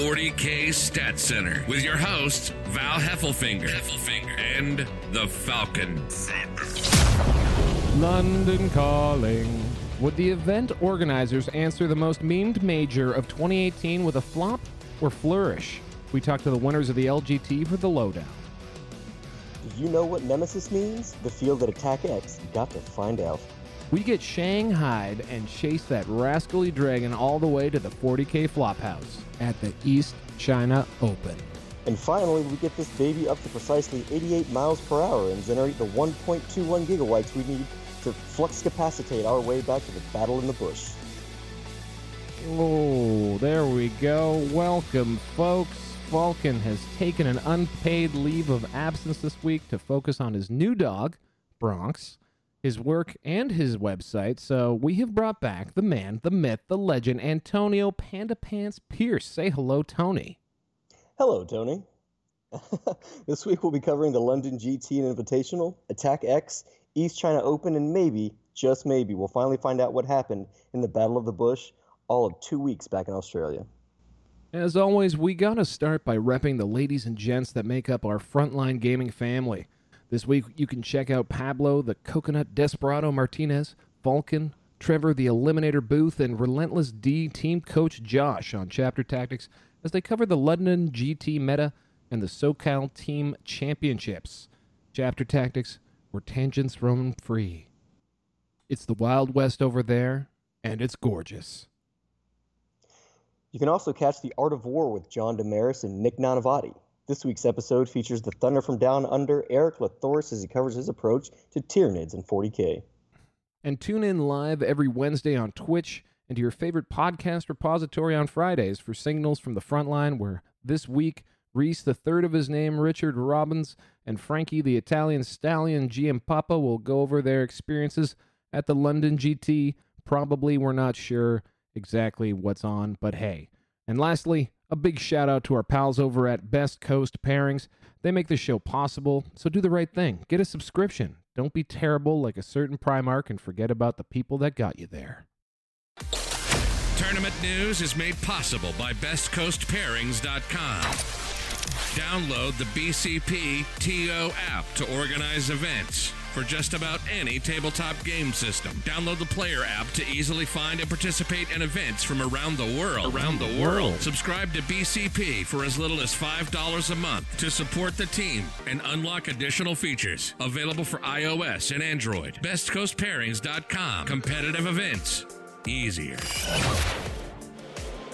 40K Stat Center with your hosts, Val Heffelfinger, Heffelfinger. and the Falcon. London Calling. Would the event organizers answer the most memed major of 2018 with a flop or flourish? We talked to the winners of the LGT for the lowdown. Do you know what Nemesis means? The field at Attack X. Got to find out. We get shanghaied and chase that rascally dragon all the way to the 40k flophouse at the East China Open. And finally, we get this baby up to precisely 88 miles per hour and generate the 1.21 gigawatts we need to flux capacitate our way back to the battle in the bush. Oh, there we go. Welcome, folks. Falcon has taken an unpaid leave of absence this week to focus on his new dog, Bronx, his work, and his website. So we have brought back the man, the myth, the legend, Antonio Panda Pants Pierce. Say hello, Tony. Hello, Tony. this week we'll be covering the London GT and Invitational, Attack X, East China Open, and maybe, just maybe, we'll finally find out what happened in the Battle of the Bush all of two weeks back in Australia. As always, we gotta start by repping the ladies and gents that make up our frontline gaming family. This week, you can check out Pablo, the Coconut Desperado Martinez, Falcon, Trevor, the Eliminator Booth, and Relentless D team coach Josh on Chapter Tactics as they cover the London GT meta and the SoCal Team Championships. Chapter Tactics, where tangents roam free. It's the Wild West over there, and it's gorgeous. You can also catch The Art of War with John Damaris and Nick Nanavati. This week's episode features the Thunder from Down Under, Eric Lathoris, as he covers his approach to Tyranids in 40k. And tune in live every Wednesday on Twitch and to your favorite podcast repository on Fridays for signals from the front line, where this week, Reese, the third of his name, Richard Robbins, and Frankie, the Italian stallion, Giampapa, will go over their experiences at the London GT. Probably, we're not sure exactly what's on, but hey. And lastly, a big shout out to our pals over at Best Coast Pairings. They make the show possible, so do the right thing. Get a subscription. Don't be terrible like a certain Primarch and forget about the people that got you there. Tournament news is made possible by BestCoastPairings.com. Download the BCP TO app to organize events for just about any tabletop game system. Download the player app to easily find and participate in events from around the world. Around the world. Subscribe to BCP for as little as $5 a month to support the team and unlock additional features. Available for iOS and Android. BestCoastPairings.com. Competitive events. Easier.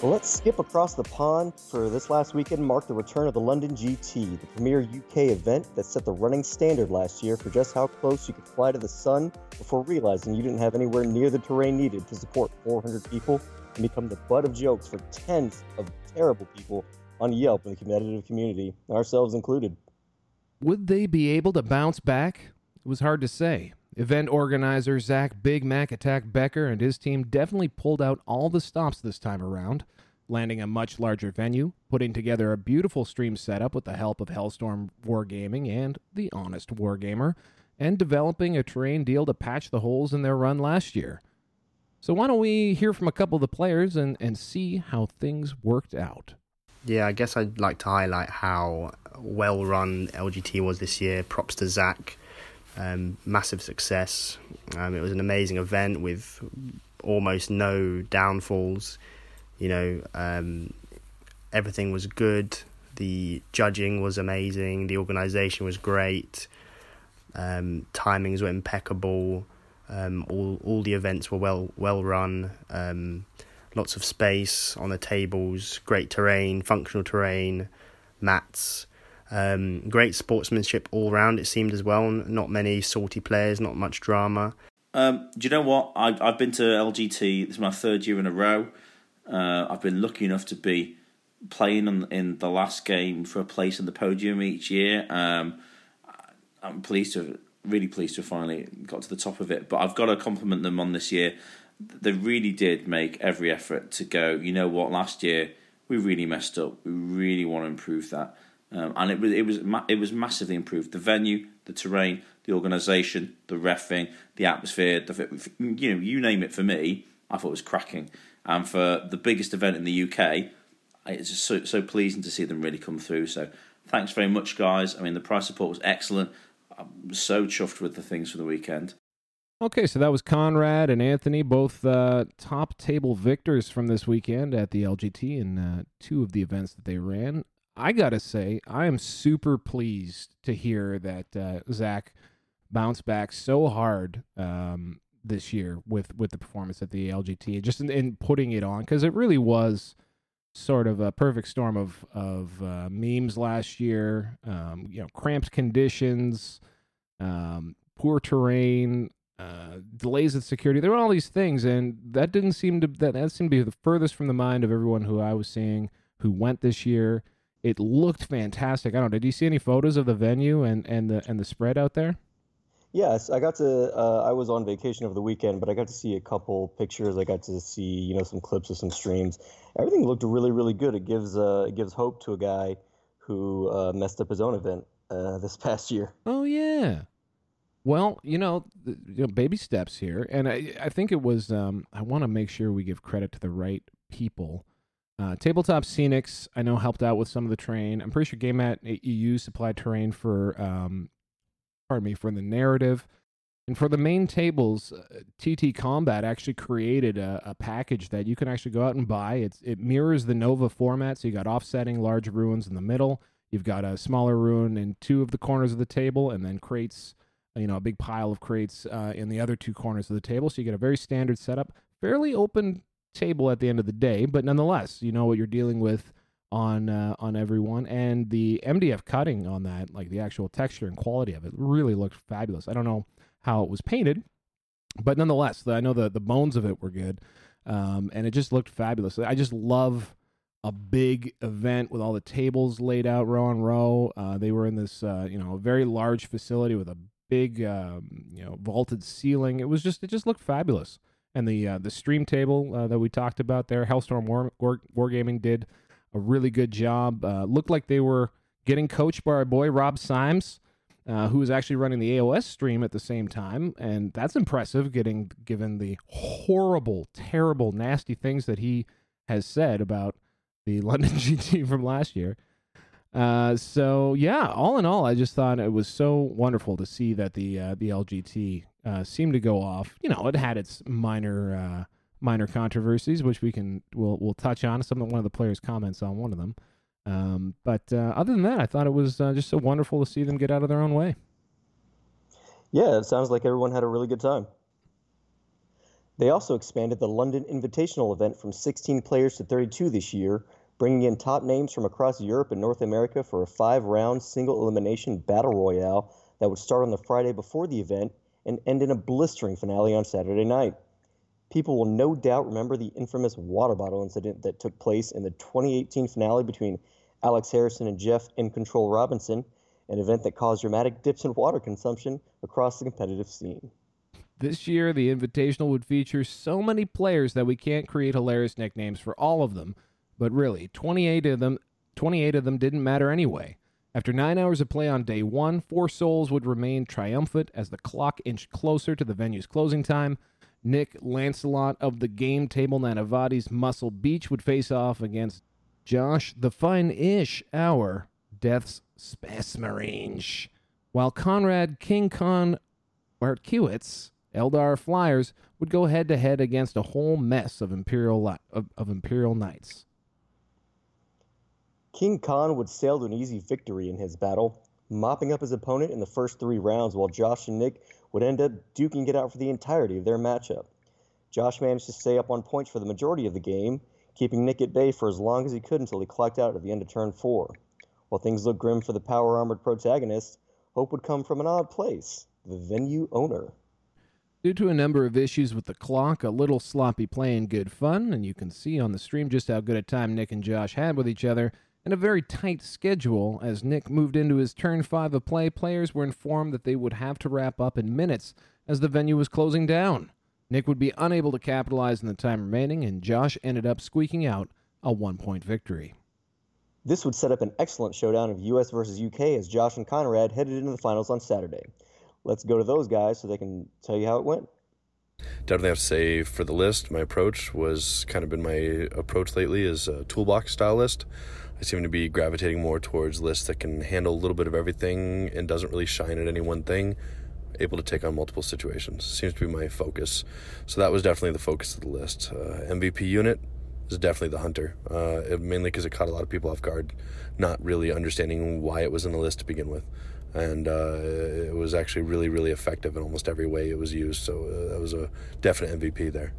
Well, let's skip across the pond for this last weekend marked the return of the London GT, the premier UK event that set the running standard last year for just how close you could fly to the sun before realizing you didn't have anywhere near the terrain needed to support 400 people and become the butt of jokes for tens of terrible people on Yelp in the competitive community, ourselves included. Would they be able to bounce back? It was hard to say. Event organizer Zach Big Mac Attack Becker and his team definitely pulled out all the stops this time around, landing a much larger venue, putting together a beautiful stream setup with the help of Hellstorm Wargaming and the Honest Wargamer, and developing a terrain deal to patch the holes in their run last year. So why don't we hear from a couple of the players and, and see how things worked out? Yeah, I guess I'd like to highlight how well run LGT was this year. Props to Zach um, massive success. Um, it was an amazing event with almost no downfalls. You know, um, everything was good. The judging was amazing. The organisation was great. Um, timings were impeccable. Um, all all the events were well well run. Um, lots of space on the tables. Great terrain, functional terrain, mats. Um, great sportsmanship all round, it seemed as well. Not many salty players, not much drama. Um, do you know what? I've, I've been to LGT, this is my third year in a row. Uh, I've been lucky enough to be playing in, in the last game for a place in the podium each year. Um, I'm pleased to really pleased to have finally got to the top of it. But I've got to compliment them on this year. They really did make every effort to go. You know what? Last year we really messed up. We really want to improve that, um, and it was it was it was massively improved. The venue, the terrain, the organisation, the refing, the atmosphere, the you know you name it. For me, I thought it was cracking. And for the biggest event in the UK, it's just so so pleasing to see them really come through. So thanks very much, guys. I mean, the price support was excellent. I'm so chuffed with the things for the weekend. Okay, so that was Conrad and Anthony, both uh, top table victors from this weekend at the LGT in uh, two of the events that they ran. I gotta say, I am super pleased to hear that uh, Zach bounced back so hard um, this year with with the performance at the LGT, just in, in putting it on because it really was sort of a perfect storm of of uh, memes last year. Um, you know, cramped conditions, um, poor terrain, uh, delays with security. There were all these things, and that didn't seem to that that seemed to be the furthest from the mind of everyone who I was seeing who went this year. It looked fantastic. I don't know. Did you see any photos of the venue and and the and the spread out there? Yes, I got to. Uh, I was on vacation over the weekend, but I got to see a couple pictures. I got to see, you know, some clips of some streams. Everything looked really, really good. It gives uh, it gives hope to a guy who uh, messed up his own event uh, this past year. Oh yeah. Well, you know, you know, baby steps here, and I, I think it was. Um, I want to make sure we give credit to the right people. Uh, Tabletop Scenics, I know, helped out with some of the terrain. I'm pretty sure Game Mat EU supplied terrain for um, pardon me, for the narrative. And for the main tables, uh, TT Combat actually created a, a, package that you can actually go out and buy. It's, it mirrors the Nova format, so you got offsetting large ruins in the middle. You've got a smaller ruin in two of the corners of the table, and then crates, you know, a big pile of crates uh, in the other two corners of the table. So you get a very standard setup, fairly open table at the end of the day, but nonetheless, you know what you're dealing with on uh, on everyone and the MDF cutting on that like the actual texture and quality of it really looked fabulous. I don't know how it was painted, but nonetheless, I know the the bones of it were good. Um, and it just looked fabulous. I just love a big event with all the tables laid out row on row. Uh, they were in this uh, you know, very large facility with a big um, you know, vaulted ceiling. It was just it just looked fabulous. And the uh, the stream table uh, that we talked about there, Hellstorm War, War, Wargaming did a really good job. Uh, looked like they were getting coached by our boy Rob Symes, uh, who was actually running the AOS stream at the same time, and that's impressive. Getting given the horrible, terrible, nasty things that he has said about the London GT from last year. Uh, so yeah, all in all, I just thought it was so wonderful to see that the uh, the LGT uh, seemed to go off. You know, it had its minor uh, minor controversies, which we can we'll we'll touch on. Some of one of the players' comments on one of them. Um, but uh, other than that, I thought it was just so wonderful to see them get out of their own way. Yeah, it sounds like everyone had a really good time. They also expanded the London Invitational event from 16 players to 32 this year, bringing in top names from across Europe and North America for a five round single elimination battle royale that would start on the Friday before the event and end in a blistering finale on Saturday night. People will no doubt remember the infamous water bottle incident that took place in the 2018 finale between Alex Harrison and Jeff in Control Robinson, an event that caused dramatic dips in water consumption across the competitive scene. This year, the Invitational would feature so many players that we can't create hilarious nicknames for all of them. But really, 28 of them, 28 of them didn't matter anyway. After nine hours of play on day one, four souls would remain triumphant as the clock inched closer to the venue's closing time. Nick Lancelot of the game table Nanavati's Muscle Beach would face off against Josh the Fine Ish Hour, Death's Spasmarange. While Conrad King Khan Bartkiewicz, Eldar Flyers, would go head to head against a whole mess of Imperial, li- of, of Imperial Knights. King Khan would sail to an easy victory in his battle, mopping up his opponent in the first three rounds, while Josh and Nick would end up duking it out for the entirety of their matchup. Josh managed to stay up on points for the majority of the game, keeping Nick at bay for as long as he could until he clocked out at the end of turn four. While things looked grim for the power armored protagonist, hope would come from an odd place the venue owner. Due to a number of issues with the clock, a little sloppy play and good fun, and you can see on the stream just how good a time Nick and Josh had with each other, and a very tight schedule. As Nick moved into his turn five of play, players were informed that they would have to wrap up in minutes as the venue was closing down. Nick would be unable to capitalize in the time remaining, and Josh ended up squeaking out a one point victory. This would set up an excellent showdown of US versus UK as Josh and Conrad headed into the finals on Saturday. Let's go to those guys so they can tell you how it went. Definitely have to say for the list, my approach was kind of been my approach lately is a toolbox style list. I seem to be gravitating more towards lists that can handle a little bit of everything and doesn't really shine at any one thing, able to take on multiple situations. Seems to be my focus. So that was definitely the focus of the list. Uh, MVP unit is definitely the hunter, uh, mainly because it caught a lot of people off guard, not really understanding why it was in the list to begin with. And uh, it was actually really, really effective in almost every way it was used. So uh, that was a definite MVP there.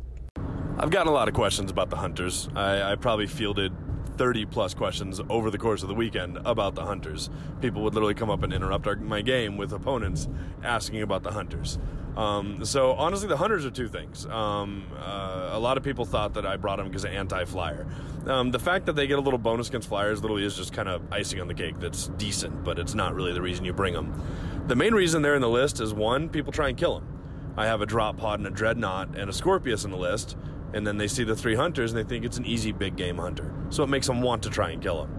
I've gotten a lot of questions about the hunters. I, I probably fielded 30 plus questions over the course of the weekend about the hunters. People would literally come up and interrupt our, my game with opponents asking about the hunters. Um, so honestly, the hunters are two things. Um, uh, a lot of people thought that I brought them because of anti-flyer. Um, the fact that they get a little bonus against flyers literally is just kind of icing on the cake. That's decent, but it's not really the reason you bring them. The main reason they're in the list is one, people try and kill them. I have a drop pod and a dreadnought and a Scorpius in the list, and then they see the three hunters and they think it's an easy big game hunter. So it makes them want to try and kill them,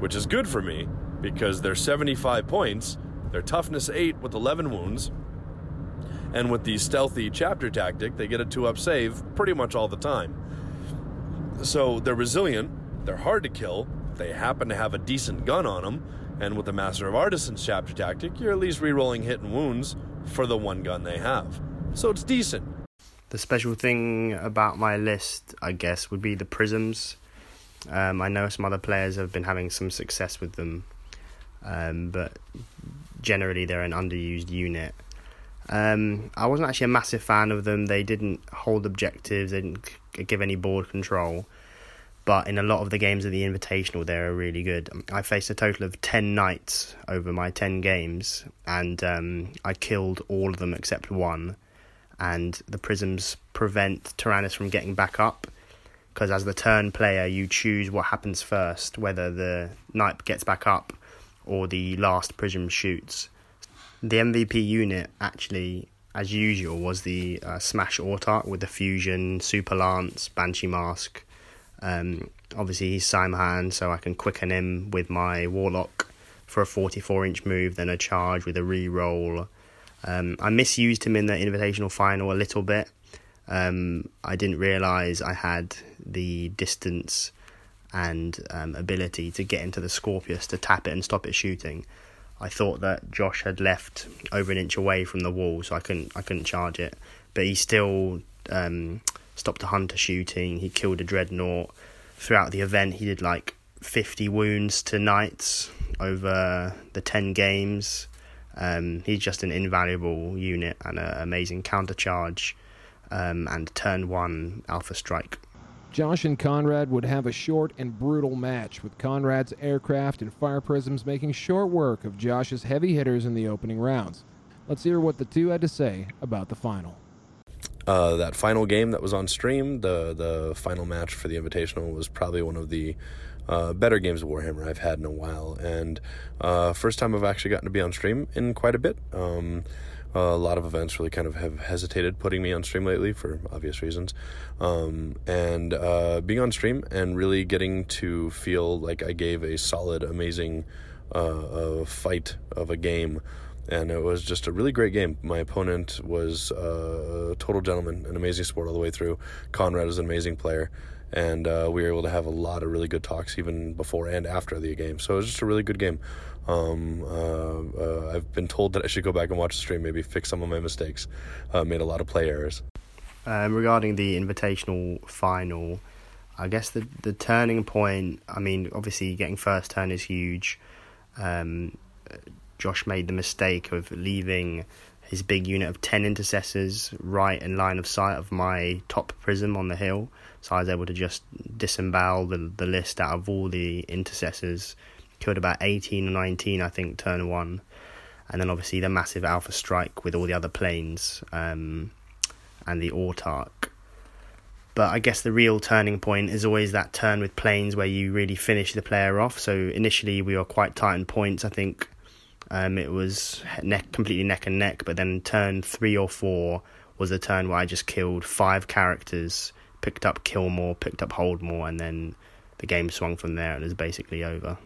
which is good for me because they're 75 points, they're toughness 8 with 11 wounds, and with the stealthy chapter tactic, they get a 2 up save pretty much all the time. So they're resilient, they're hard to kill, they happen to have a decent gun on them, and with the Master of Artisans chapter tactic, you're at least rerolling hit and wounds for the one gun they have. So it's decent. The special thing about my list, I guess, would be the prisms. Um, I know some other players have been having some success with them, um, but generally they're an underused unit. Um, I wasn't actually a massive fan of them. They didn't hold objectives, they didn't give any board control. But in a lot of the games of the Invitational, they are really good. I faced a total of 10 knights over my 10 games, and um, I killed all of them except one. And the prisms prevent Tyrannus from getting back up, because as the turn player, you choose what happens first whether the knight gets back up or the last prism shoots. The MVP unit actually, as usual, was the uh, Smash Autarch with the Fusion, Super Lance, Banshee Mask. Um, obviously, he's Saim-Hann, so I can quicken him with my Warlock for a 44 inch move, then a charge with a re-roll. Um, I misused him in the Invitational Final a little bit. Um, I didn't realise I had the distance and um, ability to get into the Scorpius to tap it and stop it shooting. I thought that Josh had left over an inch away from the wall, so I couldn't I couldn't charge it. But he still um, stopped a hunter shooting. He killed a dreadnought. Throughout the event, he did like fifty wounds to knights over the ten games. Um, he's just an invaluable unit and an amazing counter charge um, and turn one alpha strike. Josh and Conrad would have a short and brutal match, with Conrad's aircraft and fire prisms making short work of Josh's heavy hitters in the opening rounds. Let's hear what the two had to say about the final. Uh, that final game that was on stream, the the final match for the Invitational, was probably one of the uh, better games of Warhammer I've had in a while, and uh, first time I've actually gotten to be on stream in quite a bit. Um, a lot of events really kind of have hesitated putting me on stream lately for obvious reasons. Um, and uh, being on stream and really getting to feel like I gave a solid, amazing uh, fight of a game. And it was just a really great game. My opponent was a total gentleman, an amazing sport all the way through. Conrad is an amazing player and uh, we were able to have a lot of really good talks even before and after the game. So it was just a really good game. Um, uh, uh, I've been told that I should go back and watch the stream, maybe fix some of my mistakes. Uh, made a lot of play errors. Um, regarding the invitational final, I guess the the turning point. I mean, obviously, getting first turn is huge. Um, Josh made the mistake of leaving his big unit of 10 intercessors right in line of sight of my top prism on the hill. So I was able to just disembowel the, the list out of all the intercessors killed about 18 or 19, I think, turn one. And then obviously the massive alpha strike with all the other planes. Um, and the Autarch. But I guess the real turning point is always that turn with planes where you really finish the player off. So initially we were quite tight in points. I think um, it was neck completely neck and neck. But then turn three or four was a turn where I just killed five characters, picked up kill more, picked up hold more, and then the game swung from there and was basically over.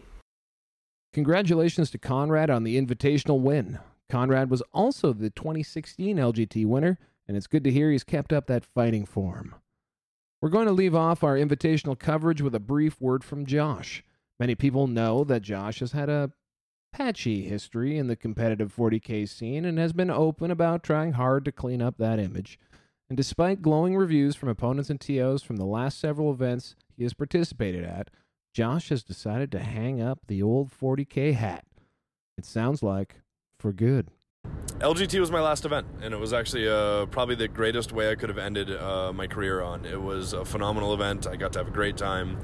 Congratulations to Conrad on the invitational win. Conrad was also the 2016 LGT winner, and it's good to hear he's kept up that fighting form. We're going to leave off our invitational coverage with a brief word from Josh. Many people know that Josh has had a patchy history in the competitive 40k scene and has been open about trying hard to clean up that image. And despite glowing reviews from opponents and TOs from the last several events he has participated at, Josh has decided to hang up the old 40k hat. It sounds like for good. LGT was my last event, and it was actually uh, probably the greatest way I could have ended uh, my career on. It was a phenomenal event. I got to have a great time.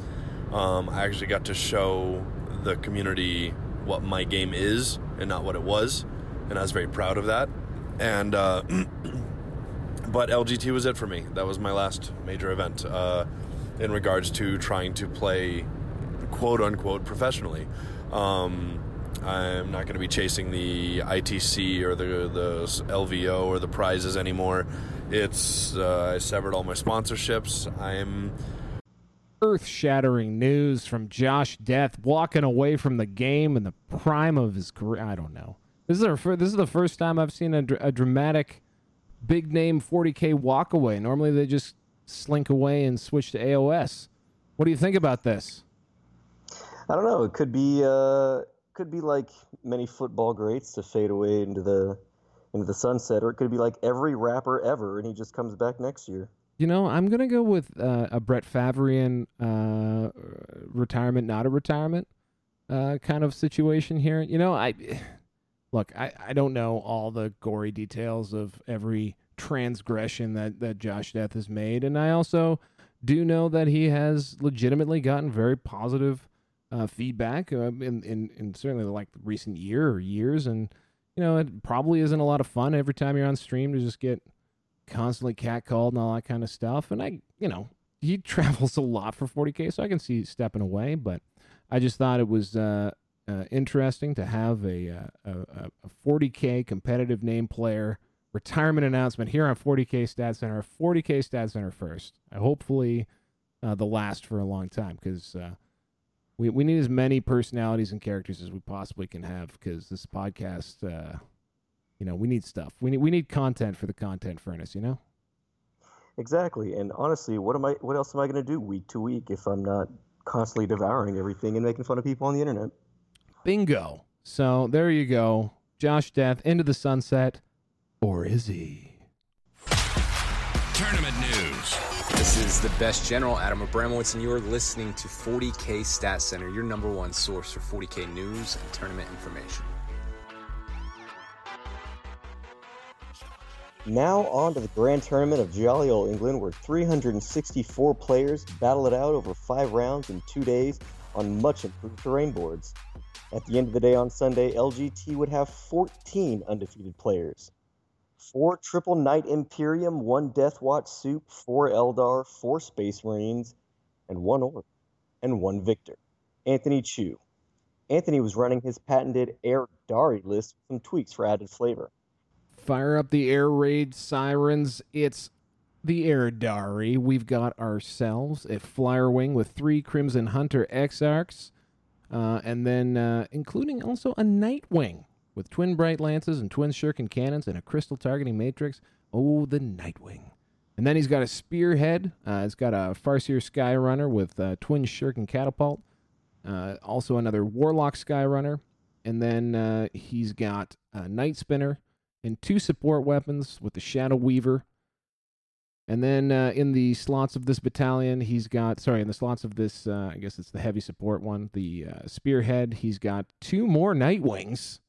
Um, I actually got to show the community what my game is and not what it was, and I was very proud of that. And uh, but LGT was it for me. That was my last major event uh, in regards to trying to play quote unquote professionally. Um, I'm not going to be chasing the ITC or the the LVO or the prizes anymore. It's uh, I severed all my sponsorships. I'm Earth-shattering news from Josh Death walking away from the game in the prime of his career. I don't know. This is our this is the first time I've seen a, dr- a dramatic, big name 40k walk away. Normally they just slink away and switch to AOS. What do you think about this? I don't know. It could be uh, could be like many football greats to fade away into the into the sunset, or it could be like every rapper ever, and he just comes back next year. You know, I'm gonna go with uh, a Brett Favrian uh, retirement, not a retirement uh, kind of situation here. You know, I look, I, I don't know all the gory details of every transgression that that Josh Death has made, and I also do know that he has legitimately gotten very positive uh, feedback uh, in, in in certainly like recent year or years, and you know, it probably isn't a lot of fun every time you're on stream to just get constantly catcalled and all that kind of stuff. And I, you know, he travels a lot for 40k, so I can see stepping away. But I just thought it was uh, uh, interesting to have a, uh, a, a 40k competitive name player retirement announcement here on 40k Stat Center. 40k Stat Center first. Uh, hopefully, uh, the last for a long time because uh, we we need as many personalities and characters as we possibly can have because this podcast. You know, we need stuff. We need we need content for the content furnace. You know. Exactly. And honestly, what am I? What else am I going to do week to week if I'm not constantly devouring everything and making fun of people on the internet? Bingo. So there you go. Josh Death into the sunset, or is he? Tournament news. This is the best general, Adam Abramowitz, and you are listening to 40K Stat Center, your number one source for 40K news and tournament information. Now on to the Grand Tournament of Jolly Old England, where 364 players battle it out over five rounds in two days on much improved terrain boards. At the end of the day on Sunday, LGT would have 14 undefeated players. Four Triple Knight Imperium, one Death Watch Soup, four Eldar, four Space Marines, and one Orc, and one Victor. Anthony Chu. Anthony was running his patented Air Dari list with some tweaks for added flavor. Fire up the air raid sirens. It's the Air Dari. We've got ourselves a flyer wing with three Crimson Hunter Exarchs, uh, and then uh, including also a Nightwing with twin bright lances and twin shuriken cannons and a crystal targeting matrix. Oh, the Nightwing. And then he's got a spearhead. Uh, it's got a Farseer Skyrunner with uh, twin shuriken catapult. Uh, also another Warlock Skyrunner. And then uh, he's got a Night Spinner and two support weapons with the Shadow Weaver. And then uh, in the slots of this battalion, he's got, sorry, in the slots of this, uh, I guess it's the heavy support one, the uh, Spearhead, he's got two more Nightwings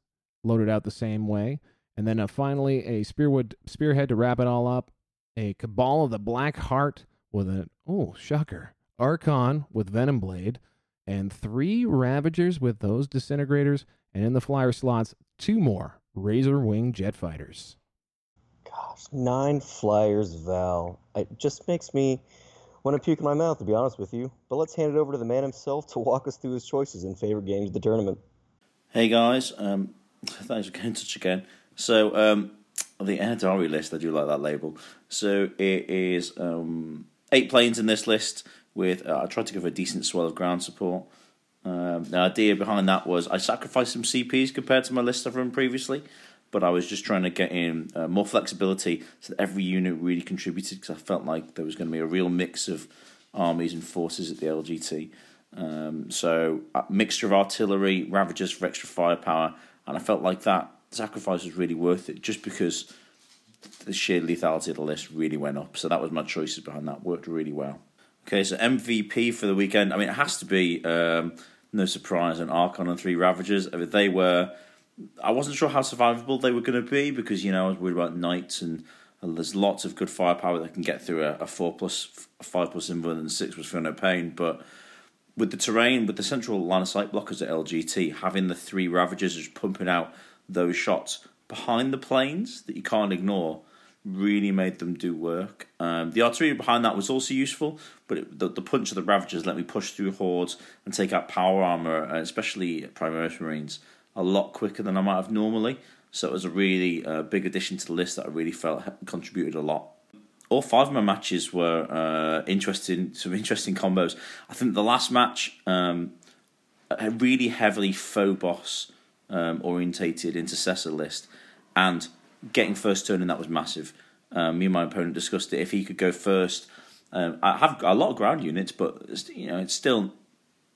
loaded out the same way. And then uh, finally, a Spearwood Spearhead to wrap it all up, a Kabal of the Black Heart with an, oh, shocker, Archon with Venom Blade, and three Ravagers with those Disintegrators. And in the flyer slots, two more Razor Wing jet fighters. Gosh, nine flyers, Val. It just makes me want to puke in my mouth, to be honest with you. But let's hand it over to the man himself to walk us through his choices and favorite games of the tournament. Hey guys, um, thanks for getting in touch again. So, um, the Erdari list, I do like that label. So, it is um, eight planes in this list with, uh, I tried to give a decent swell of ground support. Um, the idea behind that was I sacrificed some CPs compared to my list I've run previously, but I was just trying to get in uh, more flexibility so that every unit really contributed because I felt like there was going to be a real mix of armies and forces at the LGT. Um, so a mixture of artillery, Ravagers for extra firepower, and I felt like that sacrifice was really worth it just because the sheer lethality of the list really went up. So that was my choices behind that. Worked really well. Okay, so MVP for the weekend. I mean, it has to be um, no surprise an Archon and three Ravagers. I mean, they were. I wasn't sure how survivable they were going to be because you know I was worried about knights and, and there's lots of good firepower that can get through a, a four plus, a five plus invalid and six was for no pain, but with the terrain, with the central line of sight blockers at LGT, having the three Ravagers just pumping out those shots behind the planes that you can't ignore really made them do work. Um, the artillery behind that was also useful, but it, the, the punch of the Ravagers let me push through hordes and take out power armor, uh, especially Primaris Marines, a lot quicker than I might have normally. So it was a really uh, big addition to the list that I really felt contributed a lot all five of my matches were uh, interesting, some interesting combos. I think the last match, um, a really heavily Phobos um, orientated intercessor list, and getting first turn and that was massive. Um, me and my opponent discussed it. If he could go first, um, I have a lot of ground units, but you know it's still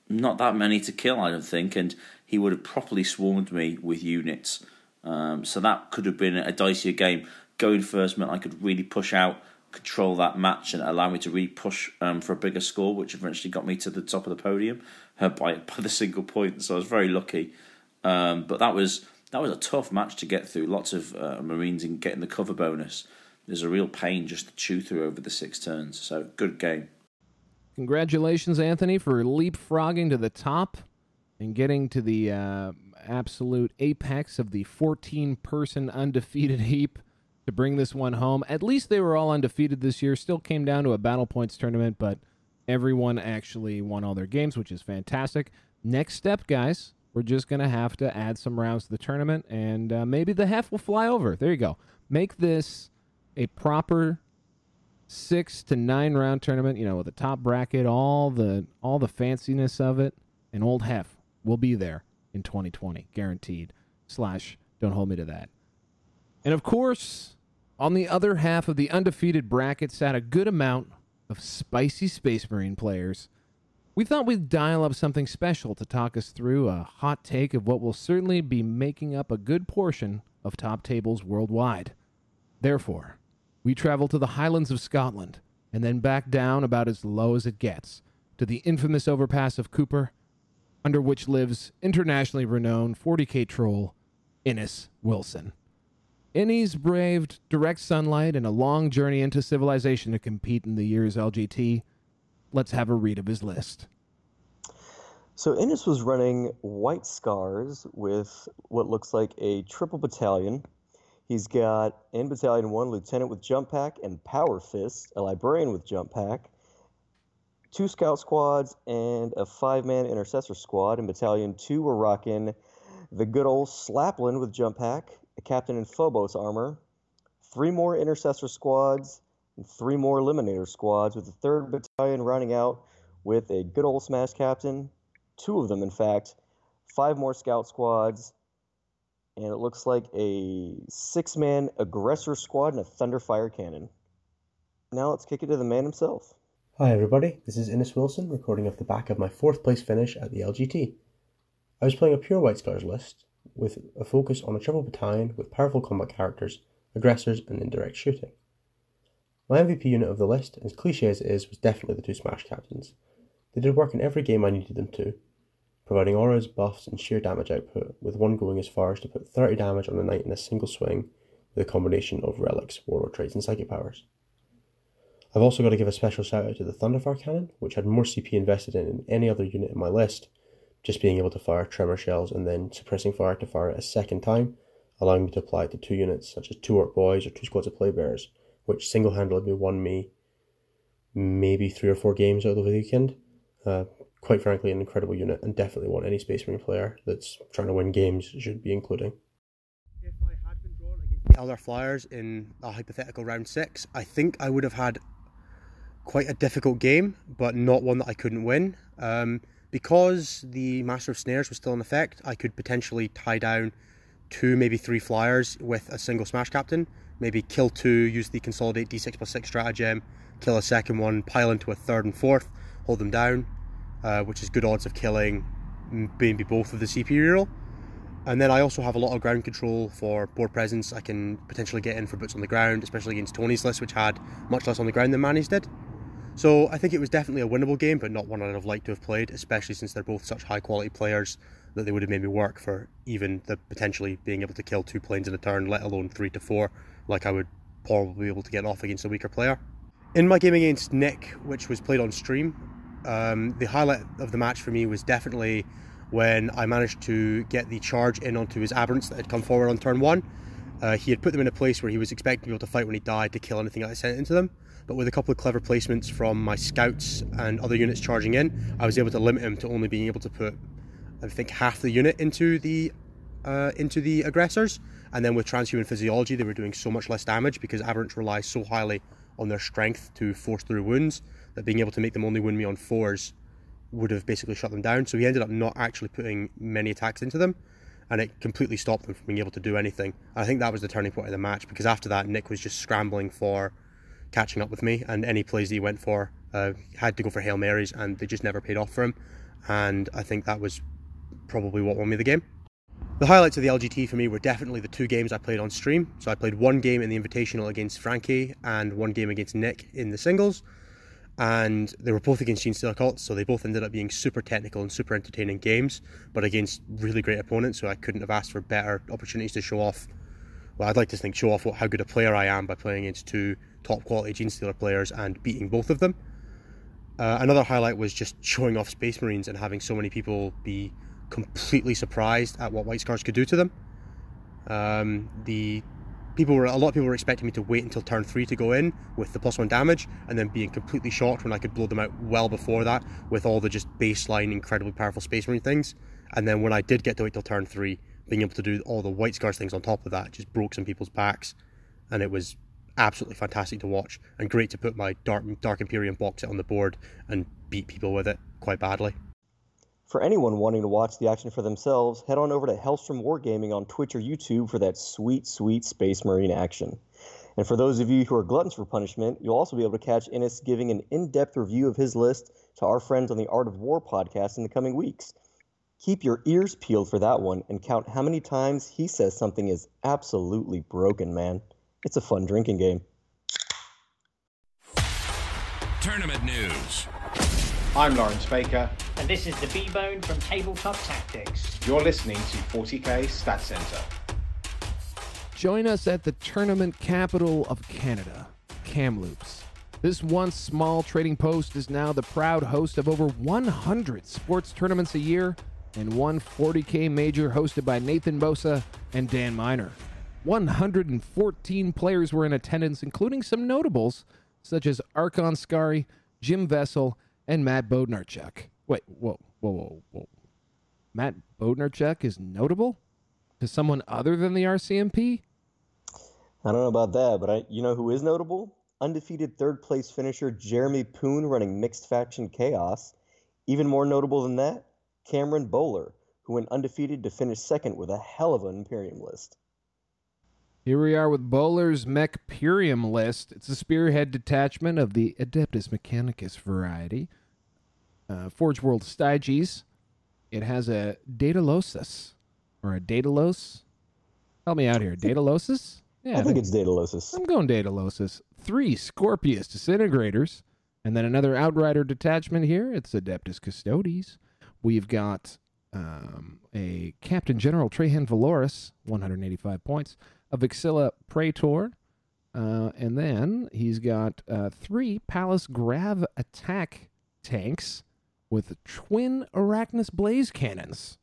not that many to kill, I don't think, and he would have properly swarmed me with units. Um, so that could have been a dicier game. Going first meant I could really push out control that match and allow me to really push um, for a bigger score, which eventually got me to the top of the podium uh, by by the single point. So I was very lucky. Um, but that was that was a tough match to get through. Lots of uh, Marines in getting the cover bonus. There's a real pain just to chew through over the six turns. So good game. Congratulations, Anthony, for leapfrogging to the top and getting to the uh, absolute apex of the 14 person undefeated heap to bring this one home. At least they were all undefeated this year. Still came down to a battle points tournament, but everyone actually won all their games, which is fantastic. Next step, guys, we're just going to have to add some rounds to the tournament, and uh, maybe the hef will fly over. There you go. Make this a proper six to nine round tournament. You know, with the top bracket, all the all the fanciness of it, and old hef will be there in 2020, guaranteed. Slash, don't hold me to that. And of course, on the other half of the undefeated bracket sat a good amount of spicy Space Marine players. We thought we'd dial up something special to talk us through a hot take of what will certainly be making up a good portion of top tables worldwide. Therefore, we travel to the highlands of Scotland and then back down about as low as it gets to the infamous overpass of Cooper, under which lives internationally renowned 40k troll Innes Wilson. Innes braved direct sunlight and a long journey into civilization to compete in the year's LGT. Let's have a read of his list. So Innes was running White Scars with what looks like a triple battalion. He's got in Battalion 1 Lieutenant with Jump Pack and Power Fist, a Librarian with Jump Pack, two Scout Squads, and a five man Intercessor Squad. In Battalion 2, we're rocking the good old Slapland with Jump Pack, a captain in Phobos armor, three more intercessor squads, and three more eliminator squads, with the third battalion rounding out with a good old smash captain, two of them, in fact, five more scout squads, and it looks like a six man aggressor squad and a thunderfire cannon. Now let's kick it to the man himself. Hi, everybody. This is Innes Wilson recording off the back of my fourth place finish at the LGT. I was playing a pure White Scars list, with a focus on a triple battalion with powerful combat characters, aggressors, and indirect shooting. My MVP unit of the list, as cliche as it is, was definitely the two Smash Captains. They did work in every game I needed them to, providing auras, buffs, and sheer damage output, with one going as far as to put 30 damage on a knight in a single swing with a combination of relics, warlord traits, and psychic powers. I've also got to give a special shout out to the Thunderfire Cannon, which had more CP invested in than any other unit in my list, just being able to fire tremor shells and then suppressing fire to fire it a second time allowing me to apply it to two units such as two Orc Boys or two squads of Plague Bearers, which single handedly won me maybe three or four games out of the weekend. Uh, quite frankly, an incredible unit, and definitely one any Space Marine player that's trying to win games should be including. If I had been drawn against the Eldar Flyers in a hypothetical round six, I think I would have had quite a difficult game, but not one that I couldn't win. Um, because the Master of Snares was still in effect, I could potentially tie down two, maybe three flyers with a single Smash Captain. Maybe kill two, use the Consolidate D6 plus 6 stratagem, kill a second one, pile into a third and fourth, hold them down, uh, which is good odds of killing maybe both of the CP roll. And then I also have a lot of ground control for board presence. I can potentially get in for boots on the ground, especially against Tony's list, which had much less on the ground than Manny's did. So I think it was definitely a winnable game, but not one I'd have liked to have played, especially since they're both such high quality players that they would have made me work for even the potentially being able to kill two planes in a turn, let alone three to four, like I would probably be able to get off against a weaker player. In my game against Nick, which was played on stream, um, the highlight of the match for me was definitely when I managed to get the charge in onto his aberrants that had come forward on turn one. Uh, he had put them in a place where he was expecting to be able to fight when he died to kill anything I sent into them but with a couple of clever placements from my scouts and other units charging in, I was able to limit him to only being able to put, I think, half the unit into the uh, into the aggressors. And then with transhuman physiology, they were doing so much less damage because aberrants rely so highly on their strength to force through wounds that being able to make them only wound me on fours would have basically shut them down. So he ended up not actually putting many attacks into them, and it completely stopped them from being able to do anything. I think that was the turning point of the match because after that, Nick was just scrambling for catching up with me, and any plays that he went for uh, had to go for Hail Marys, and they just never paid off for him. And I think that was probably what won me the game. The highlights of the LGT for me were definitely the two games I played on stream. So I played one game in the Invitational against Frankie and one game against Nick in the singles. And they were both against Genestealer Cults, so they both ended up being super technical and super entertaining games, but against really great opponents. So I couldn't have asked for better opportunities to show off. Well, I'd like to think show off what, how good a player I am by playing against two top quality Genestealer players and beating both of them. Uh, another highlight was just showing off Space Marines and having so many people be completely surprised at what White Scars could do to them. Um, the people were a lot of people were expecting me to wait until turn three to go in with the plus one damage, and then being completely shocked when I could blow them out well before that with all the just baseline incredibly powerful Space Marine things. And then when I did get to wait till turn three, being able to do all the White Scars things on top of that just broke some people's backs, and it was absolutely fantastic to watch and great to put my Dark, Dark Imperium box set on the board and beat people with it quite badly. For anyone wanting to watch the action for themselves, head on over to Hellstorm Wargaming on Twitch or YouTube for that sweet, sweet Space Marine action. And for those of you who are gluttons for punishment, you'll also be able to catch Innes giving an in depth review of his list to our friends on the Art of War podcast in the coming weeks. Keep your ears peeled for that one and count how many times he says something is absolutely broken, man. It's a fun drinking game. Tournament news. I'm Lawrence Baker. And this is the B-Bone from Tabletop Tactics. You're listening to 40k Stat Center. Join us at the tournament capital of Canada, Kamloops. This once small trading post is now the proud host of over 100 sports tournaments a year and one 40k major hosted by Nathan Bosa and Dan Miner. 114 players were in attendance, including some notables such as Archon Scary, Jim Vessel, and Matt Bodnarchuk. Wait, whoa, whoa, whoa, whoa. Matt Bodnarchuk is notable to someone other than the RCMP? I don't know about that, but I, you know who is notable? Undefeated third place finisher Jeremy Poon running Mixed Faction Chaos. Even more notable than that, Cameron Bowler, who went undefeated to finish second with a hell of an Imperium list. Here we are with Bowler's Mech Purium list. It's a spearhead detachment of the Adeptus Mechanicus variety. Uh, Forge World Stygies. It has a Daedalosus. Or a Daedalus. Help me out here. Daedalosus? Yeah, I think it's Daedalosus. I'm going Daedalosus. Three Scorpius Disintegrators. And then another Outrider detachment here. It's Adeptus Custodes. We've got um, a Captain General Trajan Valoris, 185 points a Vexilla Praetor. Uh, and then he's got uh, three Pallas Grav attack tanks with twin Arachnus blaze cannons.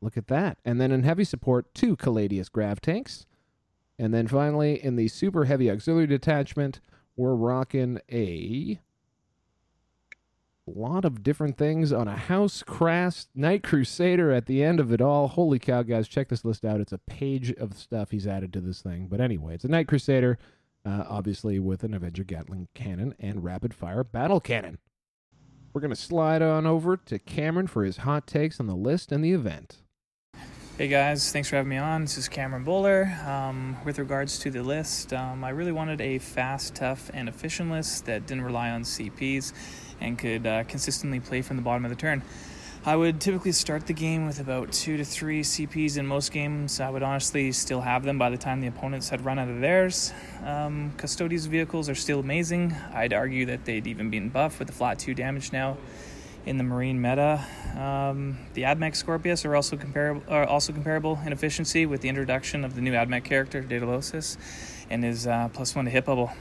look at that. And then in heavy support, two Caladius Grav tanks. And then finally, in the super heavy auxiliary detachment, we're rocking a lot of different things on a House Krast Knight Crusader at the end of it all. Holy cow, guys, check this list out. It's a page of stuff he's added to this thing. But anyway, it's a Knight Crusader, uh, obviously with an Avenger Gatling cannon and rapid fire battle cannon. We're going to slide on over to Cameron for his hot takes on the list and the event. Hey guys, thanks for having me on. This is Cameron Bowler. Um, with regards to the list, um, I really wanted a fast, tough, and efficient list that didn't rely on CPs and could uh, consistently play from the bottom of the turn. I would typically start the game with about two to three CPs in most games. I would honestly still have them by the time the opponents had run out of theirs. Um, vehicles are still amazing. I'd argue that they'd even been buffed with the flat 2 damage now in the marine meta. Um, the AdMech Scorpius are also comparable, are also comparable in efficiency with the introduction of the new AdMech character, Daedalosus, and his uh, plus one to hit bubble.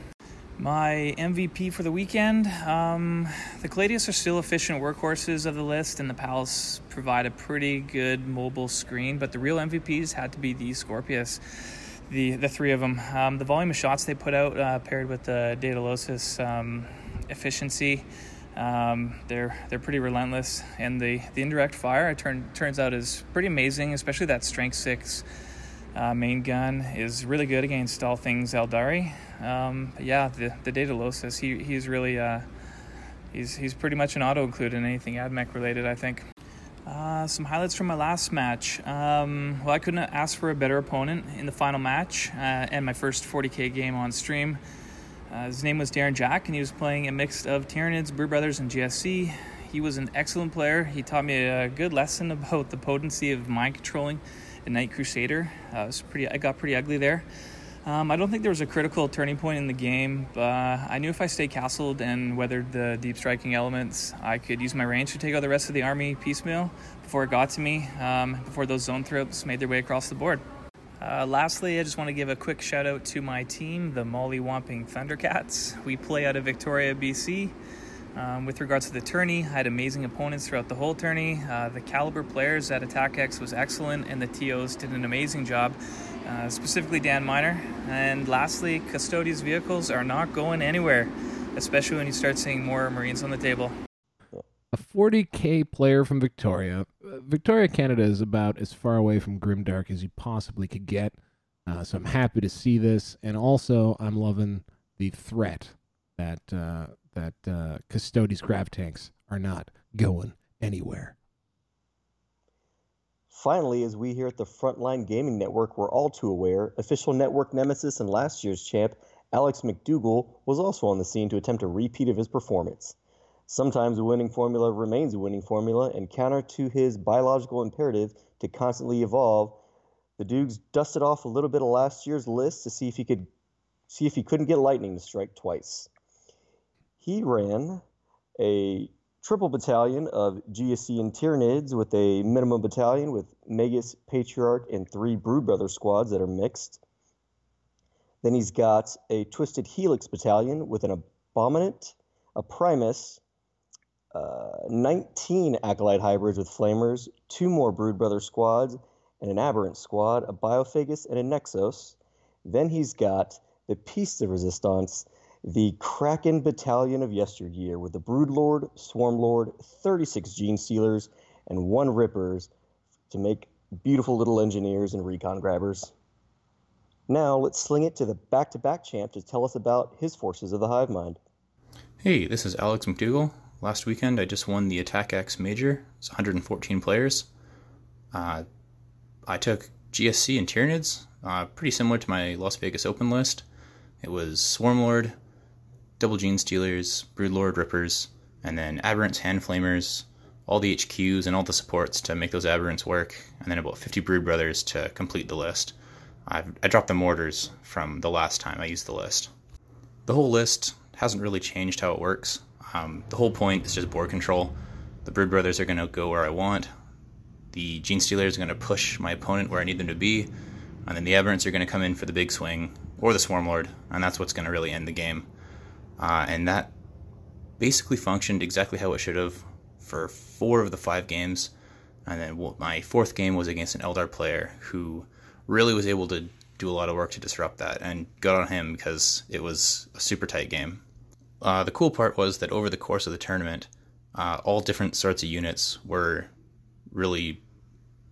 My MVP for the weekend, um, the Caladius are still efficient workhorses of the list, and the Pals provide a pretty good mobile screen. But the real MVPs had to be the Scorpius, the the three of them. Um, the volume of shots they put out, uh, paired with the Daedalosus um, efficiency, um, they're they're pretty relentless, and the, the indirect fire it turn, turns out is pretty amazing, especially that strength six uh, main gun is really good against all things Aeldari. Um, yeah, the the Daedalosus he he's really uh, he's he's pretty much an auto include in anything AdMech related, I think. Uh, some highlights from my last match. Um, well, I couldn't ask for a better opponent in the final match uh, and my first 40k game on stream. Uh, his name was Darren Jack, and he was playing a mix of Tyranids, Brood Brothers, and GSC. He was an excellent player. He taught me a good lesson about the potency of mind controlling a Knight Crusader. Uh, was pretty. I got pretty ugly there. Um, I don't think there was a critical turning point in the game, but I knew if I stayed castled and weathered the deep striking elements, I could use my range to take out the rest of the army piecemeal before it got to me, um, before those Zoanthropes made their way across the board. Uh, lastly, I just want to give a quick shout out to my team, the Molly Womping Thundercats. We play out of Victoria, BC. Um, with regards to the tourney, I had amazing opponents throughout the whole tourney. Uh, the caliber players at Attack X was excellent, and the TOs did an amazing job, uh, specifically Dan Miner. And lastly, Custodes vehicles are not going anywhere, especially when you start seeing more Marines on the table. A 40k player from Victoria. Uh, Victoria, Canada is about as far away from Grimdark as you possibly could get. Uh, so I'm happy to see this, and also I'm loving the threat that uh, that uh, Custodes grav tanks are not going anywhere. Finally, as we here at the Frontline Gaming Network were all too aware, official network nemesis and last year's champ, Alex McDougall, was also on the scene to attempt a repeat of his performance. Sometimes a winning formula remains a winning formula, and counter to his biological imperative to constantly evolve, the Dukes dusted off a little bit of last year's list to see if he could see if he couldn't get lightning to strike twice. He ran a triple battalion of GSC and Tyranids with a minimum battalion with Magus, Patriarch, and three Brood Brother squads that are mixed. Then he's got a Twisted Helix battalion with an Abominant, a Primus, uh, 19 Acolyte hybrids with Flamers, two more Brood Brother squads, and an Aberrant squad, a Biophagus, and a Nexos. Then he's got the Piece de Resistance, the Kraken Battalion of yesteryear with the Brood Lord, Swarm Lord, 36 Gene Stealers, and one Rippers to make beautiful little engineers and recon grabbers. Now let's sling it to the back to back champ to tell us about his forces of the Hive Mind. Hey, this is Alex McDougall. Last weekend I just won the Attack X Major. It's 114 players. Uh, I took GSC and Tyranids, uh, pretty similar to my Las Vegas Open list. It was Swarmlord, Double Gene Stealers, Broodlord Rippers, and then Aberrants, Hand Flamers, all the HQs and all the supports to make those Aberrants work, and then about 50 Brood Brothers to complete the list. I've, I dropped the mortars from the last time I used the list. The whole list hasn't really changed how it works. Um, the whole point is just board control. The Brood Brothers are going to go where I want. The Gene Stealers are going to push my opponent where I need them to be. And then the Aberrants are going to come in for the big swing, or the Swarmlord, and that's what's going to really end the game. Uh, and that basically functioned exactly how it should have for four of the five games. And then my fourth game was against an Eldar player who really was able to do a lot of work to disrupt that, and got on him because it was a super tight game. Uh, the cool part was that over the course of the tournament, uh, all different sorts of units were really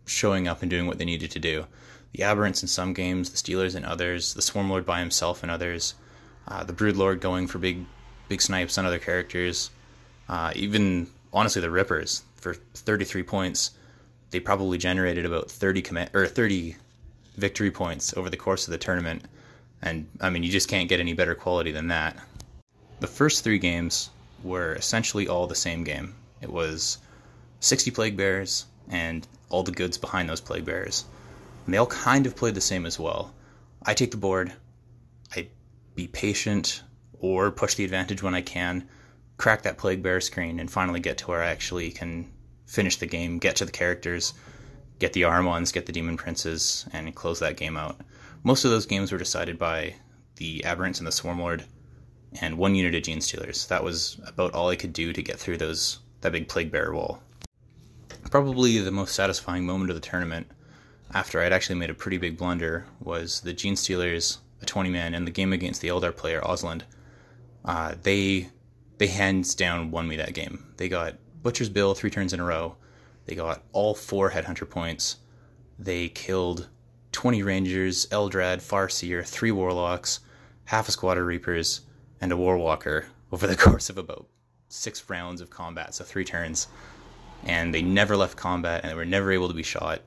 showing up and doing what they needed to do. The Aberrants in some games, the Stealers in others, the Swarmlord by himself in others, uh, the Broodlord going for big, big snipes on other characters, uh, even honestly the Rippers for 33 points. They probably generated about 30 command or 30 victory points over the course of the tournament, and I mean you just can't get any better quality than that. The first three games were essentially all the same game. It was 60 Plague Bearers and all the goods behind those Plague Bearers. And they all kind of played the same as well. I take the board, be patient or push the advantage when I can, crack that Plague Bearer screen, and finally get to where I actually can finish the game, get to the characters, get the Armons, get the Demon Princes, and close that game out. Most of those games were decided by the Aberrants and the Swarmlord and one unit of Gene Stealers. That was about all I could do to get through those that big plague bearer wall. Probably the most satisfying moment of the tournament, after I'd actually made a pretty big blunder, was the Genestealers, a 20 man, and the game against the Eldar player Osland. Uh, they they hands down won me that game. They got Butcher's Bill three turns in a row. They got all four Headhunter points. They killed 20 Rangers, Eldrad, Farseer, three Warlocks, half a squad of Reapers, and a Warwalker over the course of about six rounds of combat, so three turns. And they never left combat, and they were never able to be shot.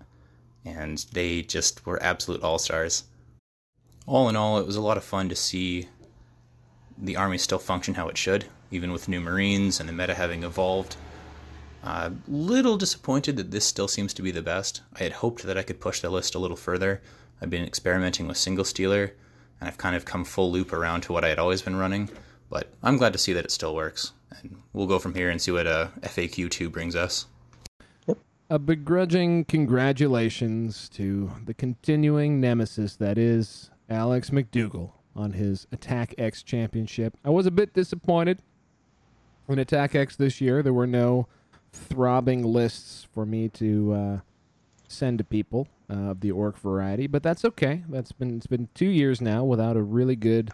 And they just were absolute all stars. All in all, it was a lot of fun to see the army still function how it should, even with new Marines and the meta having evolved. A uh, little disappointed that this still seems to be the best. I had hoped that I could push the list a little further. I've been experimenting with single stealer, and I've kind of come full loop around to what I had always been running. But I'm glad to see that it still works, and we'll go from here and see what uh, FAQ two brings us. A begrudging congratulations to the continuing nemesis that is Alex McDougall on his Attack X championship. I was a bit disappointed in Attack X this year. There were no throbbing lists for me to uh, send to people uh, of the orc variety, but that's okay. That's been it's been two years now without a really good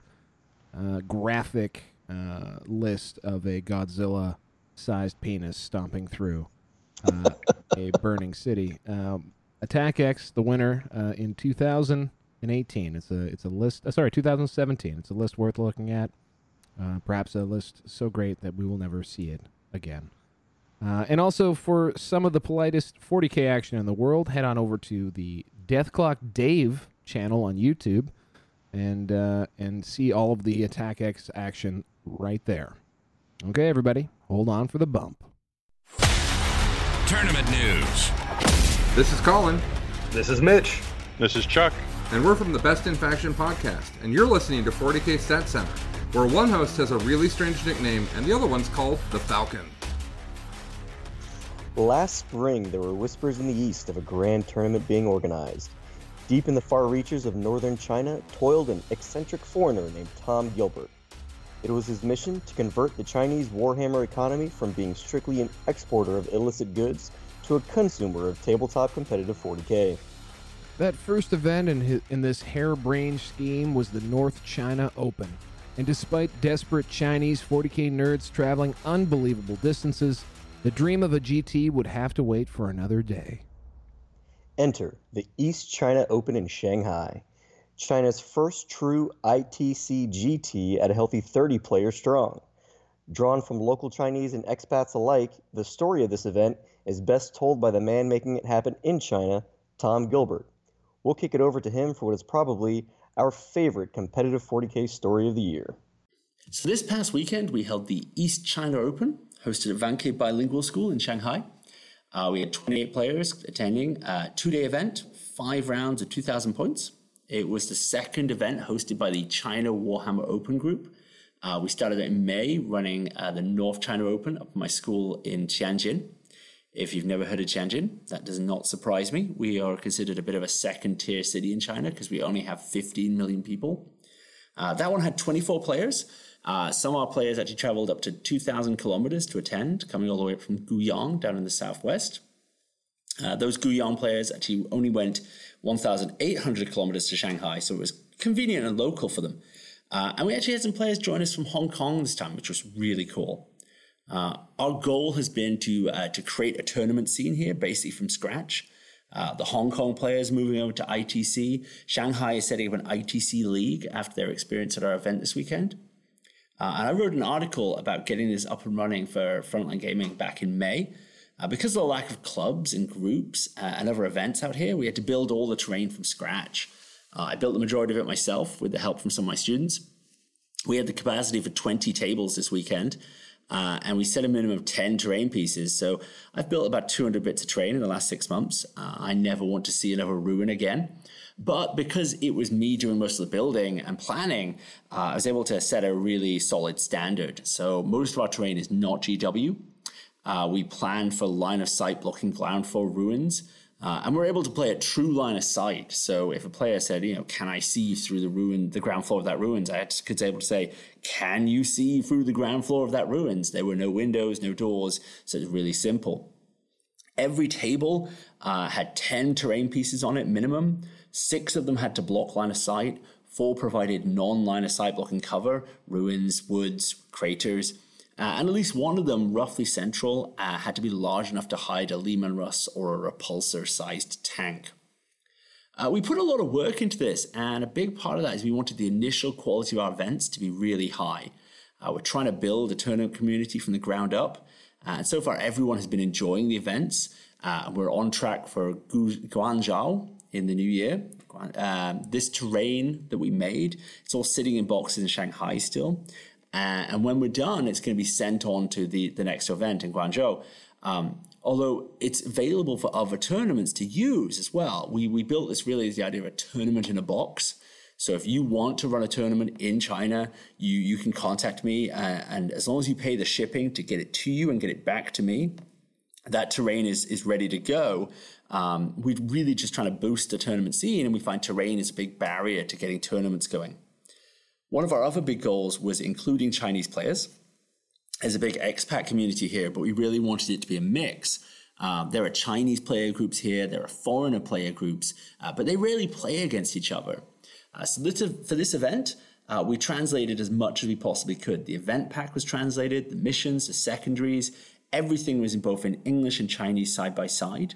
uh, graphic uh, list of a Godzilla-sized penis stomping through uh, a burning city. Um, Attack X, the winner uh, in 2000. 18. It's a it's a list. Uh, sorry, 2017. It's a list worth looking at. Uh, perhaps a list so great that we will never see it again. Uh, and also for some of the politest 40k action in the world, head on over to the Death Clock Dave channel on YouTube, and uh, and see all of the Attack X action right there. Okay, everybody, hold on for the bump. Tournament news. This is Colin. This is Mitch. This is Chuck. And we're from the Best in Faction podcast, and you're listening to 40k Stat Center, where one host has a really strange nickname and the other one's called the Falcon. Last spring, there were whispers in the east of a grand tournament being organized. Deep in the far reaches of northern China toiled an eccentric foreigner named Tom Gilbert. It was his mission to convert the Chinese Warhammer economy from being strictly an exporter of illicit goods to a consumer of tabletop competitive 40k. That first event in, his, in this harebrained scheme was the North China Open. And despite desperate Chinese 40k nerds traveling unbelievable distances, the dream of a GT would have to wait for another day. Enter the East China Open in Shanghai, China's first true ITC GT at a healthy 30 players strong. Drawn from local Chinese and expats alike, the story of this event is best told by the man making it happen in China, Tom Gilbert. We'll kick it over to him for what is probably our favorite competitive 40k story of the year. So, this past weekend, we held the East China Open, hosted at Vanke Bilingual School in Shanghai. Uh, we had 28 players attending a two day event, five rounds of 2,000 points. It was the second event hosted by the China Warhammer Open Group. Uh, we started in May running uh, the North China Open up at my school in Tianjin. If you've never heard of Tianjin, that does not surprise me. We are considered a bit of a second tier city in China because we only have 15 million people. Uh, that one had 24 players. Uh, some of our players actually traveled up to 2,000 kilometers to attend, coming all the way up from Guiyang down in the southwest. Uh, those Guiyang players actually only went 1,800 kilometers to Shanghai, so it was convenient and local for them. Uh, and we actually had some players join us from Hong Kong this time, which was really cool. Uh, our goal has been to uh, to create a tournament scene here, basically from scratch. Uh, the Hong Kong players moving over to ITC. Shanghai is setting up an ITC league after their experience at our event this weekend. Uh, and I wrote an article about getting this up and running for Frontline Gaming back in May. Uh, because of the lack of clubs and groups uh, and other events out here, we had to build all the terrain from scratch. I built the majority of it myself with the help from some of my students. We had the capacity for 20 tables this weekend, uh, and we set a minimum of 10 terrain pieces. So I've built about 200 bits of terrain in the last six months. Uh, I never want to see another ruin again. But because it was me doing most of the building and planning, uh, I was able to set a really solid standard. So most of our terrain is not GW. Uh, we plan for line of sight blocking ground floor ruins. Uh, and we're able to play a true line of sight. So if a player said, you know, can I see through the ruin, the ground floor of that ruins? I could be able to say, can you see through the ground floor of that ruins? There were no windows, no doors. So it's really simple. Every table uh, had 10 terrain pieces on it minimum. Six of them had to block line of sight. Four provided non line of sight blocking cover, ruins, woods, craters. Uh, and at least one of them, roughly central, uh, had to be large enough to hide a Leman Russ or a repulsor sized tank. Uh, we put a lot of work into this, and a big part of that is we wanted the initial quality of our events to be really high. Uh, we're trying to build a tournament community from the ground up, and so far everyone has been enjoying the events. Uh, we're on track for Guangzhou in the new year. Um, this terrain that we made, it's all sitting in boxes in Shanghai still. Uh, and when we're done, it's going to be sent on to the, the next event in Guangzhou. Um, although it's available for other tournaments to use as well. We, we built this really as the idea of a tournament in a box. So if you want to run a tournament in China, you, you can contact me. Uh, and as long as you pay the shipping to get it to you and get it back to me, that terrain is, is ready to go. Um, we're really just trying to boost the tournament scene, and we find terrain is a big barrier to getting tournaments going. One of our other big goals was including Chinese players. There's a big expat community here, but we really wanted it to be a mix. Um, there are Chinese player groups here, there are foreigner player groups, uh, but they rarely play against each other. Uh, so this, for this event, uh, we translated as much as we possibly could. The event pack was translated, the missions, the secondaries, everything was in both in English and Chinese side by side.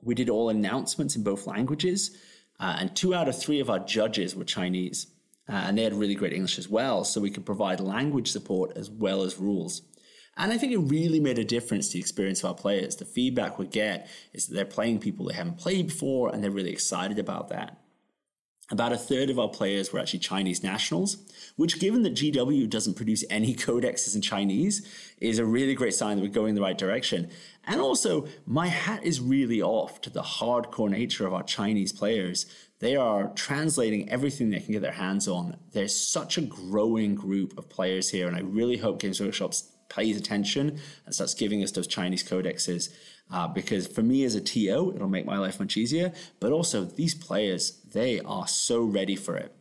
We did all announcements in both languages, uh, and two out of three of our judges were Chinese. Uh, and they had really great English as well, so we could provide language support as well as rules. And I think it really made a difference to the experience of our players. The feedback we get is that they're playing people they haven't played before, and they're really excited about that. About a third of our players were actually Chinese nationals, which, given that GW doesn't produce any codexes in Chinese, is a really great sign that we're going in the right direction. And also, my hat is really off to the hardcore nature of our Chinese players. They are translating everything they can get their hands on. There's such a growing group of players here, and I really hope Games Workshops pays attention and starts giving us those Chinese codexes. Uh, because for me as a TO, it'll make my life much easier. But also, these players, they are so ready for it.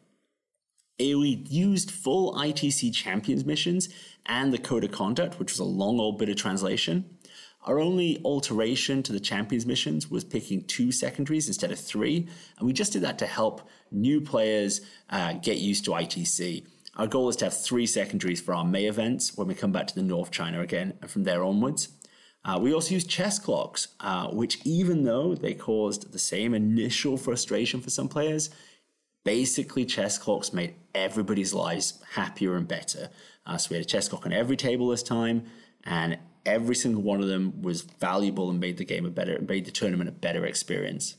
We used full ITC Champions missions and the Code of Conduct, which was a long old bit of translation. Our only alteration to the Champions missions was picking two secondaries instead of three, and we just did that to help new players uh, get used to ITC. Our goal is to have three secondaries for our May events when we come back to the North China again, and from there onwards. Uh, we also use chess clocks, uh, which, even though they caused the same initial frustration for some players, basically chess clocks made everybody's lives happier and better. Uh, so we had a chess clock on every table this time, and every single one of them was valuable and made the game a better, made the tournament a better experience.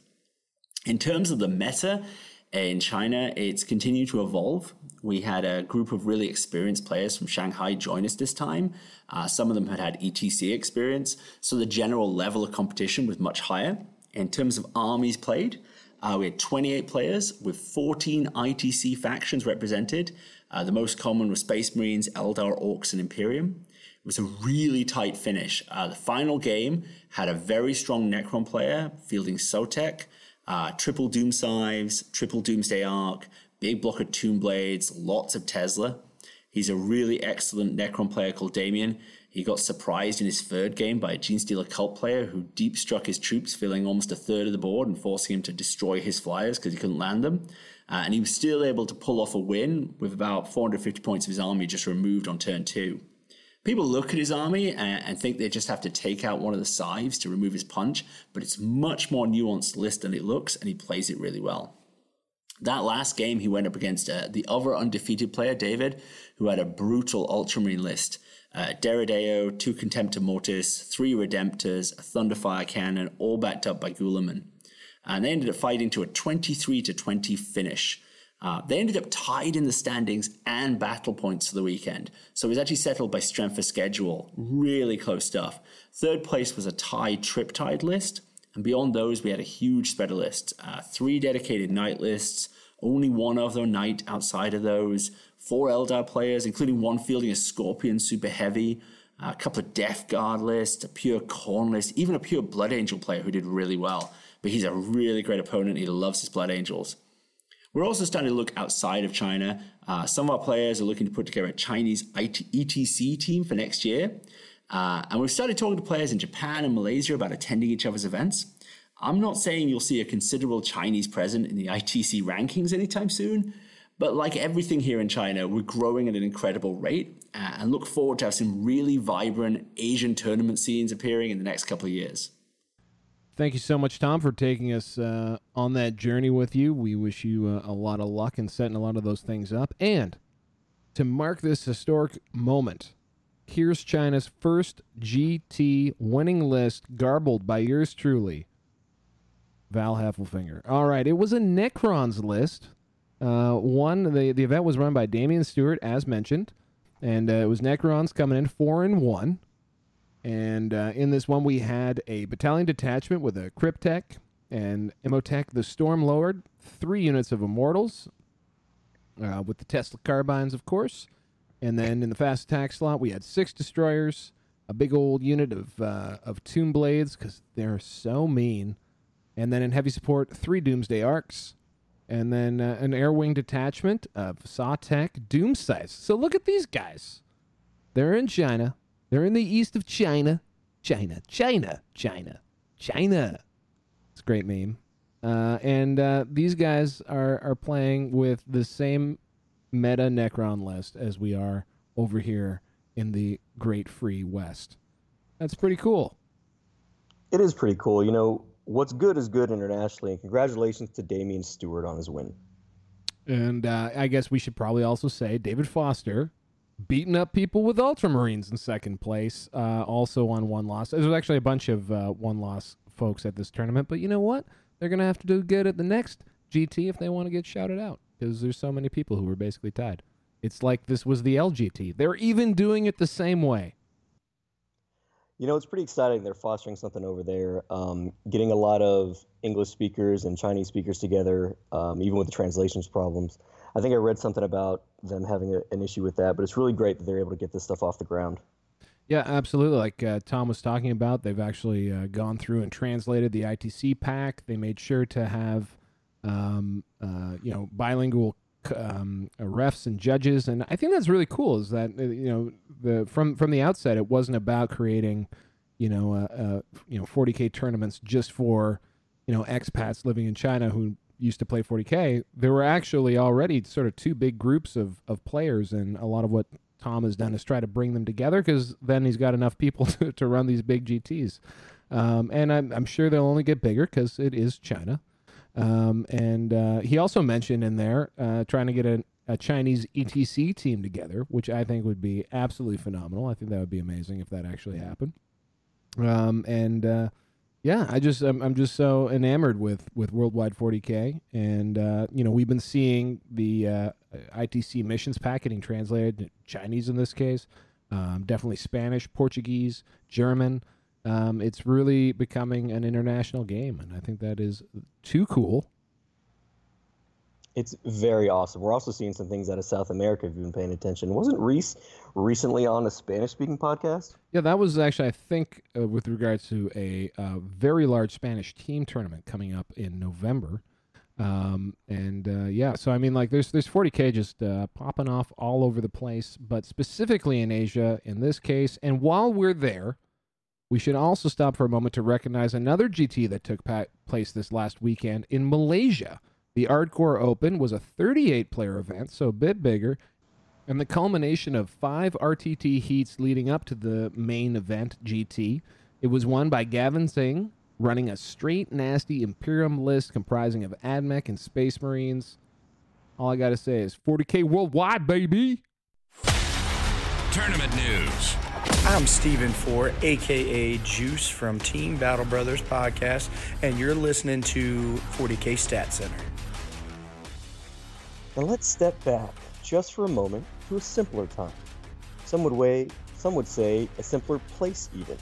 In terms of the meta in China, it's continued to evolve. We had a group of really experienced players from Shanghai join us this time. Uh, some of them had had ETC experience, so the general level of competition was much higher. In terms of armies played, uh, we had 28 players with 14 ITC factions represented. Uh, the most common were Space Marines, Eldar, Orcs, and Imperium. It was a really tight finish. Uh, the final game had a very strong Necron player fielding Sautekh, uh, triple Doom Scythes, triple Doomsday Ark, big block of Tomb Blades, lots of Tesla. He's a really excellent Necron player called Damien. He got surprised in his third game by a Genestealer cult player who deep struck his troops, filling almost a third of the board and forcing him to destroy his flyers because he couldn't land them. Uh, and he was still able to pull off a win with about 450 points of his army just removed on turn two. People look at his army and, and think they just have to take out one of the scythes to remove his punch, but it's much more nuanced list than it looks, and he plays it really well. That last game, he went up against uh, the other undefeated player, David, who had a brutal Ultramarine list. Uh, Deredeo, two Contemptor Mortis, three Redemptors, a Thunderfire Cannon, all backed up by Guilliman. And they ended up fighting to a 23 to 20 finish. Uh, they ended up tied in the standings and battle points for the weekend. So it was actually settled by strength of schedule. Really close stuff. Third place was a tied trip list. And beyond those, we had a huge spreader list. Uh, three dedicated Knight lists, only one other Knight outside of those, four Eldar players, including one fielding a Scorpion super heavy, a couple of Death Guard lists, a pure Khorne list, even a pure Blood Angel player who did really well. But he's a really great opponent. He loves his Blood Angels. We're also starting to look outside of China. Uh, some of our players are looking to put together a Chinese ETC team for next year. Uh, and we've started talking to players in Japan and Malaysia about attending each other's events. I'm not saying you'll see a considerable Chinese present in the ITC rankings anytime soon, but like everything here in China, we're growing at an incredible rate uh, and look forward to have some really vibrant Asian tournament scenes appearing in the next couple of years. Thank you so much, Tom, for taking us uh, on that journey with you. We wish you uh, a lot of luck in setting a lot of those things up. And to mark this historic moment, here's China's first GT winning list, garbled by yours truly, Val Heffelfinger. All right, it was a Necrons list. Uh, one, the, the event was run by Damian Stewart, as mentioned, and uh, it was Necrons coming in four and one. And uh, in this one, we had a battalion detachment with a Cryptek and Imotekh the Storm Lord, three units of Immortals, uh, with the Tesla carbines, of course. And then in the fast attack slot, we had six destroyers, a big old unit of uh, of Tomb Blades because they're so mean. And then in heavy support, three Doomsday Arks, and then uh, an air wing detachment of Sautekh Doom Scythes. So look at these guys. They're in China. They're in the east of China. China, China, China, China. It's a great meme. Uh, and uh, these guys are, are playing with the same meta Necron list as we are over here in the Great Free West. That's pretty cool. It is pretty cool. You know, what's good is good internationally, and congratulations to Damien Stewart on his win. And uh, I guess we should probably also say David Foster beating up people with Ultramarines in second place, uh, also on one loss. There's actually a bunch of uh, one loss folks at this tournament, but you know what? They're going to have to do good at the next GT if they want to get shouted out because there's so many people who were basically tied. It's like this was the LGT. They're even doing it the same way. You know, it's pretty exciting. They're fostering something over there, um, getting a lot of English speakers and Chinese speakers together, um, even with the translations problems. I think I read something about them having a, an issue with that, but it's really great that they're able to get this stuff off the ground. Yeah, absolutely. Like uh, Tom was talking about, they've actually uh, gone through and translated the ITC pack. They made sure to have, um, uh, you know, bilingual um, refs and judges, and I think that's really cool. Is that uh, you know the from from the outset, it wasn't about creating, you know, uh, uh, you know, 40k tournaments just for, you know, expats living in China who used to play 40k. There were actually already sort of two big groups of of players, and a lot of what Tom has done is try to bring them together because then he's got enough people to, to run these big GTs. Um, and I'm, I'm sure they'll only get bigger because it is China. Um, and uh, he also mentioned in there uh, trying to get a, a, Chinese ETC team together, which I think would be absolutely phenomenal. I think that would be amazing if that actually happened. Um, and uh, yeah, I just I'm, I'm just so enamored with with Worldwide 40k, and uh, you know we've been seeing the uh, ITC missions pack getting translated Chinese in this case, um, definitely Spanish, Portuguese, German. Um, it's really becoming an international game, and I think that is too cool. It's very awesome. We're also seeing some things out of South America if you've been paying attention. Wasn't Reese recently on a Spanish speaking podcast? Yeah, that was actually, I think, uh, with regards to a uh, very large Spanish team tournament coming up in November. Um, and uh, yeah, so I mean, like, there's there's 40k just uh, popping off all over the place, but specifically in Asia in this case. And while we're there, we should also stop for a moment to recognize another GT that took pa- place this last weekend in Malaysia. The Ardcore Open was a 38 player event, so a bit bigger, and the culmination of five RTT heats leading up to the main event, GT. It was won by Gavin Singh, running a straight nasty Imperium list comprising of AdMech and Space Marines. All I gotta say is 40k worldwide, baby. Tournament news. I'm Steven Ford, aka Juice from Team Battle Brothers podcast, and you're listening to 40k Stat Center. Now let's step back just for a moment to a simpler time. Some would way, some would say a simpler place even.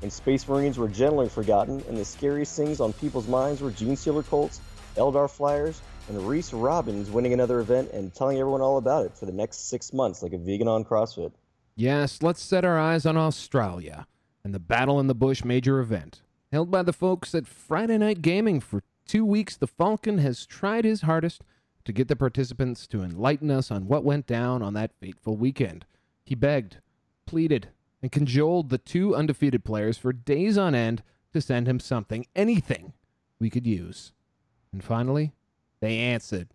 When Space Marines were generally forgotten and the scariest things on people's minds were Genestealer Cults, Eldar Flyers, and Reese Robbins winning another event and telling everyone all about it for the next six months like a vegan on CrossFit. Yes, let's set our eyes on Australia and the Battle in the Bush major event. Held by the folks at Friday Night Gaming for two weeks, the Falcon has tried his hardest to get the participants to enlighten us on what went down on that fateful weekend. He begged, pleaded, and cajoled the two undefeated players for days on end to send him something, anything we could use. And finally, they answered.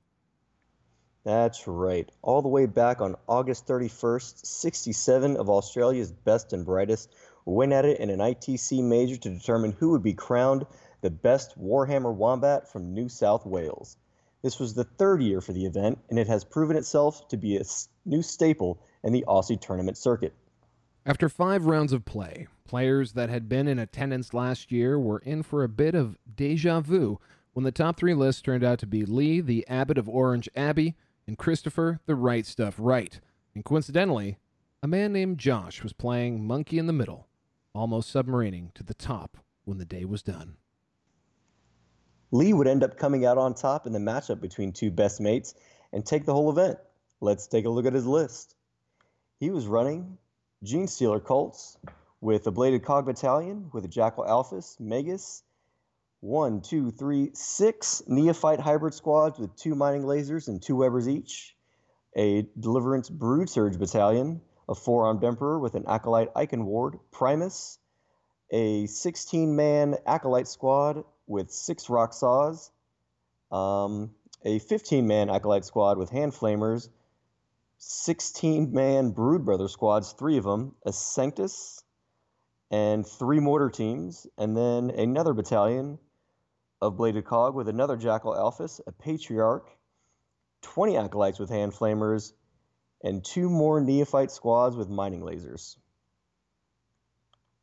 That's right. All the way back on August 31st, 67 of Australia's best and brightest went at it in an ITC major to determine who would be crowned the best Warhammer Wombat from New South Wales. This was the third year for the event, and it has proven itself to be a new staple in the Aussie tournament circuit. After five rounds of play, players that had been in attendance last year were in for a bit of deja vu when the top three lists turned out to be Lee, the Abbot of Orange Abbey, and Christopher, the Right Stuff Right. And coincidentally, a man named Josh was playing Monkey in the Middle, almost submarining to the top when the day was done. Lee would end up coming out on top in the matchup between two best mates and take the whole event. Let's take a look at his list. He was running Genestealer Cults with a Bladed Cog Battalion with a Jackal Alphus, Magus, one, two, three, six Neophyte hybrid squads with two mining lasers and two webbers each, a Deliverance Brood Surge Battalion, a four armed Emperor with an Acolyte Iconward, Primus, a 16 man Acolyte squad with six Rock Saws, um, a 15 man Acolyte squad with Hand Flamers, 16 man Brood Brother squads, three of them, a Sanctus, and three mortar teams, and then another battalion of Bladed Cog with another Jackal Alphus, a Patriarch, 20 Acolytes with Hand Flamers, and two more Neophyte squads with mining lasers.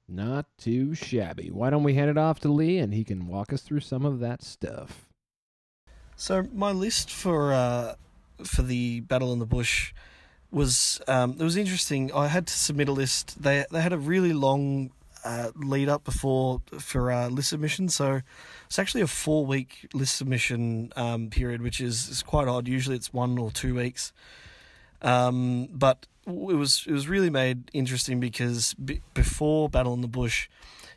Not too shabby. Why don't we hand it off to Lee and he can walk us through some of that stuff? So my list for uh, for the Battle in the Bush was um, it was interesting. I had to submit a list. They they had a really long uh, lead up before for uh, list submission. So it's actually a four week list submission um, period, which is, is quite odd. Usually it's one or two weeks. Um, but it was it was really made interesting because b- before Battle in the Bush,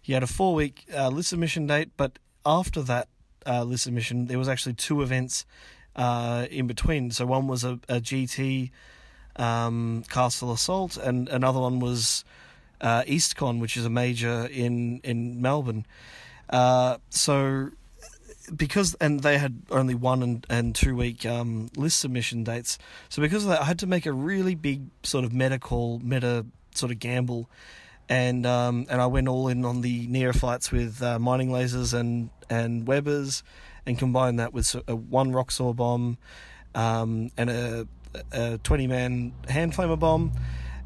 he had a four week uh, list submission date, but after that uh, list submission, there was actually two events uh, in between. So one was a, a GT um, Castle Assault, and another one was uh, EastCon, which is a major in in Melbourne. Uh, so because and they had only one and, and two week um, list submission dates. So because of that, I had to make a really big sort of medical meta sort of gamble, and um, and I went all in on the neophytes with uh, mining lasers and and webbers, and combined that with a one rock saw bomb, um, and a, a twenty man hand flamer bomb.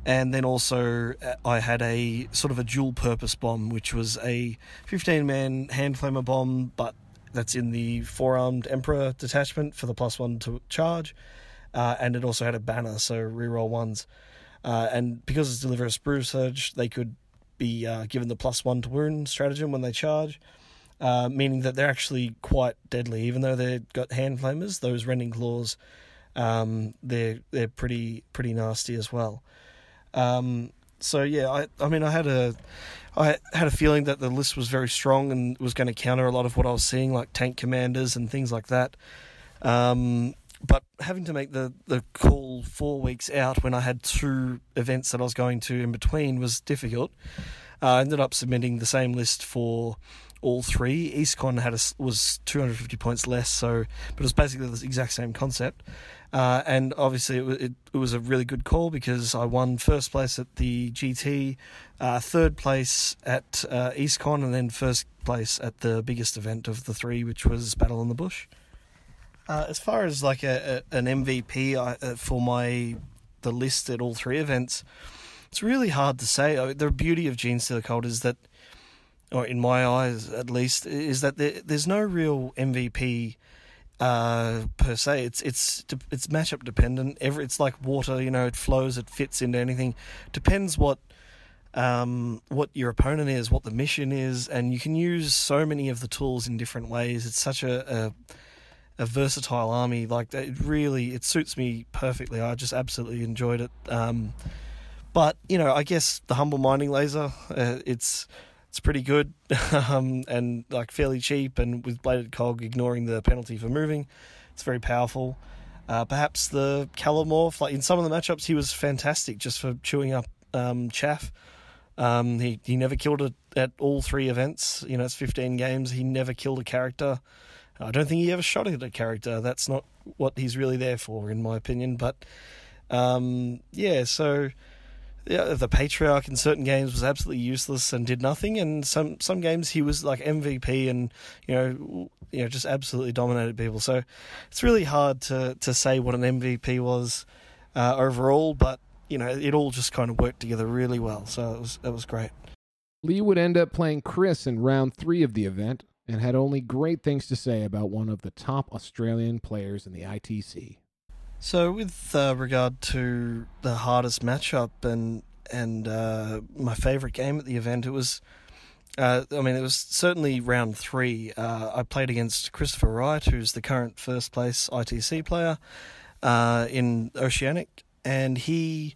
And then also, I had a sort of a dual purpose bomb, which was a 15 man hand flamer bomb, but that's in the four armed Emperor detachment for the plus one to charge. Uh, and it also had a banner, so reroll ones. Uh, and because it's Deliverance Brood Surge, they could be uh, given the plus one to wound stratagem when they charge, uh, meaning that they're actually quite deadly. Even though they've got hand flamers, those rending claws, um, they're they're pretty pretty nasty as well. Um, so yeah, I I mean I had a I had a feeling that the list was very strong and was going to counter a lot of what I was seeing, like tank commanders and things like that. Um, but having to make the, the call four weeks out when I had two events that I was going to in between was difficult. Uh, I ended up submitting the same list for all three. EastCon had a, was 250 points less, so but it was basically the exact same concept. Uh, and obviously, it, it, it, was a really good call because I won first place at the GT, uh, third place at uh, EastCon, and then first place at the biggest event of the three, which was Battle in the Bush. Uh, as far as like a, a an MVP uh, for my the list at all three events, it's really hard to say. The beauty of Genestealer Cult is that, or in my eyes at least, is that there, there's no real MVP uh, per se. It's it's it's matchup dependent. Every it's like water, you know, it flows, it fits into anything. Depends what um, what your opponent is, what the mission is, and you can use so many of the tools in different ways. It's such a, a a versatile army. Like it really, it suits me perfectly. I just absolutely enjoyed it. Um, but you know, I guess the humble mining laser, uh, it's it's pretty good um, and like fairly cheap, and with bladed cog ignoring the penalty for moving, it's very powerful. Uh, perhaps the Kelermorph, like in some of the matchups, he was fantastic just for chewing up um, chaff. Um, he he never killed it at all three events. You know, it's fifteen games. He never killed a character. I don't think he ever shot at a character. That's not what he's really there for, in my opinion. But um, yeah, so yeah, the patriarch in certain games was absolutely useless and did nothing, and some some games he was like MVP and you know you know just absolutely dominated people. So it's really hard to to say what an MVP was uh, overall, but you know it all just kind of worked together really well. So it was it was great. Lee would end up playing Chris in round three of the event and had only great things to say about one of the top Australian players in the ITC. So, with uh, regard to the hardest matchup and and uh, my favourite game at the event, it was. Uh, I mean, it was certainly round three. Uh, I played against Christopher Wright, who's the current first place ITC player uh, in Oceanic, and he,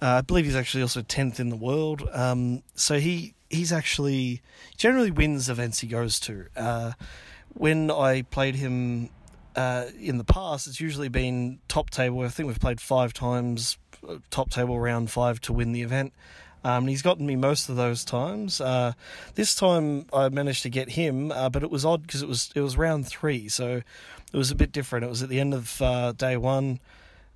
uh, I believe, he's actually also tenth in the world. Um, so he he's actually generally wins events he goes to. when I played him uh, in the past, it's usually been top table. I think we've played five times, uh, top table round five to win the event. Um, he's gotten me most of those times. Uh, this time I managed to get him, uh, but it was odd because it was it was round three, so it was a bit different. It was at the end of uh, day one,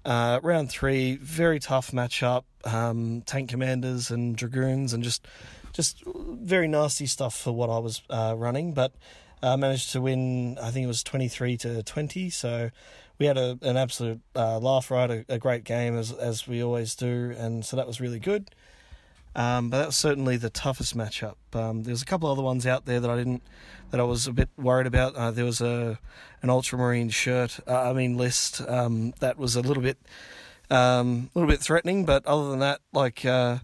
uh, round three, very tough matchup. Um, tank commanders and dragoons, and just just very nasty stuff for what I was running, but. Uh, managed to win, I think it was 23 to 20. So we had a, an absolute uh, laugh right, a, a, great game as as we always do, and so that was really good. Um, but that was certainly the toughest matchup. Um, there's a couple other ones out there that I didn't, that I was a bit worried about. Uh, there was a an ultramarine shirt, uh, I mean list um, that was a little bit, um, a little bit threatening. But other than that, like uh,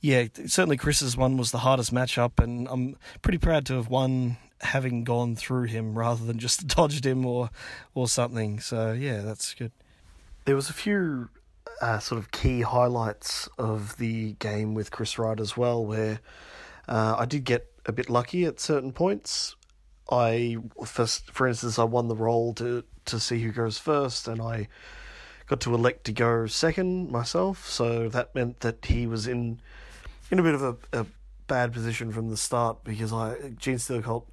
yeah, certainly Chris's one was the hardest matchup, and I'm pretty proud to have won having gone through him rather than just dodged him or or something. So yeah, that's good. There was a few uh, sort of key highlights of the game with Chris Wright as well, where uh, I did get a bit lucky at certain points. I first, for instance, I won the roll to to see who goes first, and I got to elect to go second myself. So that meant that he was in in a bit of a, a bad position from the start because I Genestealer Cult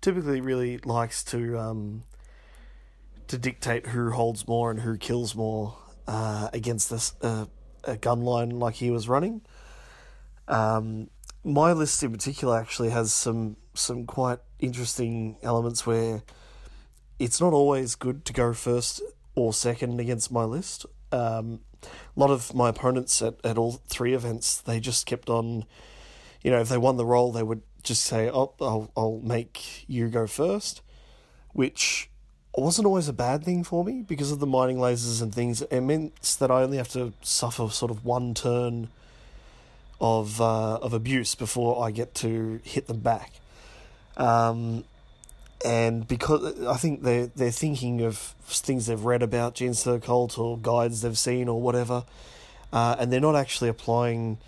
typically really likes to um, to dictate who holds more and who kills more uh, against this uh, a gun line like he was running. Um, my list in particular actually has some some quite interesting elements where it's not always good to go first or second against my list. Um, a lot of my opponents at, at all three events, they just kept on, you know, if they won the roll, they would just say, "Oh, I'll I'll make you go first, which wasn't always a bad thing for me because of the mining lasers and things. It meant that I only have to suffer sort of one turn of uh, of abuse before I get to hit them back. Um, and because I think they they're thinking of things they've read about Genestealer Cult or guides they've seen or whatever, uh, and they're not actually applying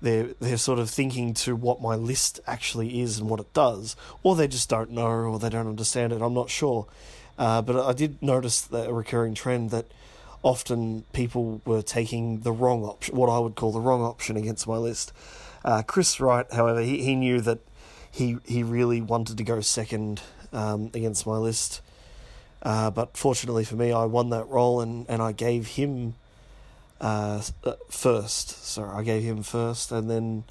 they're they're sort of thinking to what my list actually is and what it does, or they just don't know or they don't understand it. I'm not sure. Uh, but I did notice that a recurring trend that often people were taking the wrong option, what I would call the wrong option against my list. Uh, Chris Wright, however, he, he knew that he he really wanted to go second um, against my list. Uh, but fortunately for me, I won that role and, and I gave him uh, first. Sorry, I gave him first, and then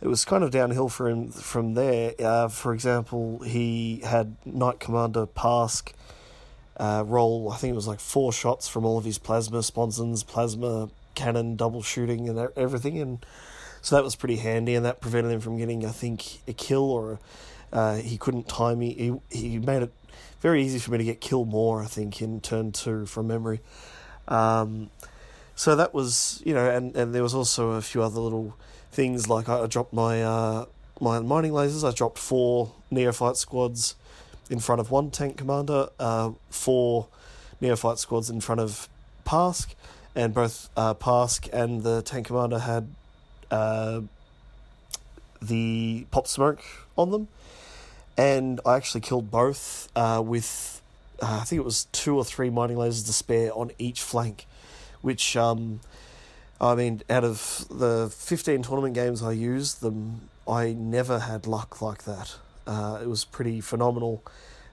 it was kind of downhill for him from there. Uh, for example, he had Knight Commander Pask uh, roll, I think it was like four shots from all of his plasma sponsons, plasma cannon, double shooting, and everything. And so that was pretty handy, and that prevented him from getting, I think, a kill or uh, he couldn't time me. He, he made it very easy for me to get kill more, I think, in turn two from memory. Um, so that was, you know, and, and there was also a few other little things like I, I dropped my uh, my mining lasers. I dropped four neophyte squads in front of one tank commander, uh, four neophyte squads in front of Pask, and both uh, Pask and the tank commander had uh, the pop smoke on them, and I actually killed both uh, with uh, I think it was two or three mining lasers to spare on each flank, which um, I mean, out of the fifteen tournament games I used, them I never had luck like that. Uh, it was pretty phenomenal.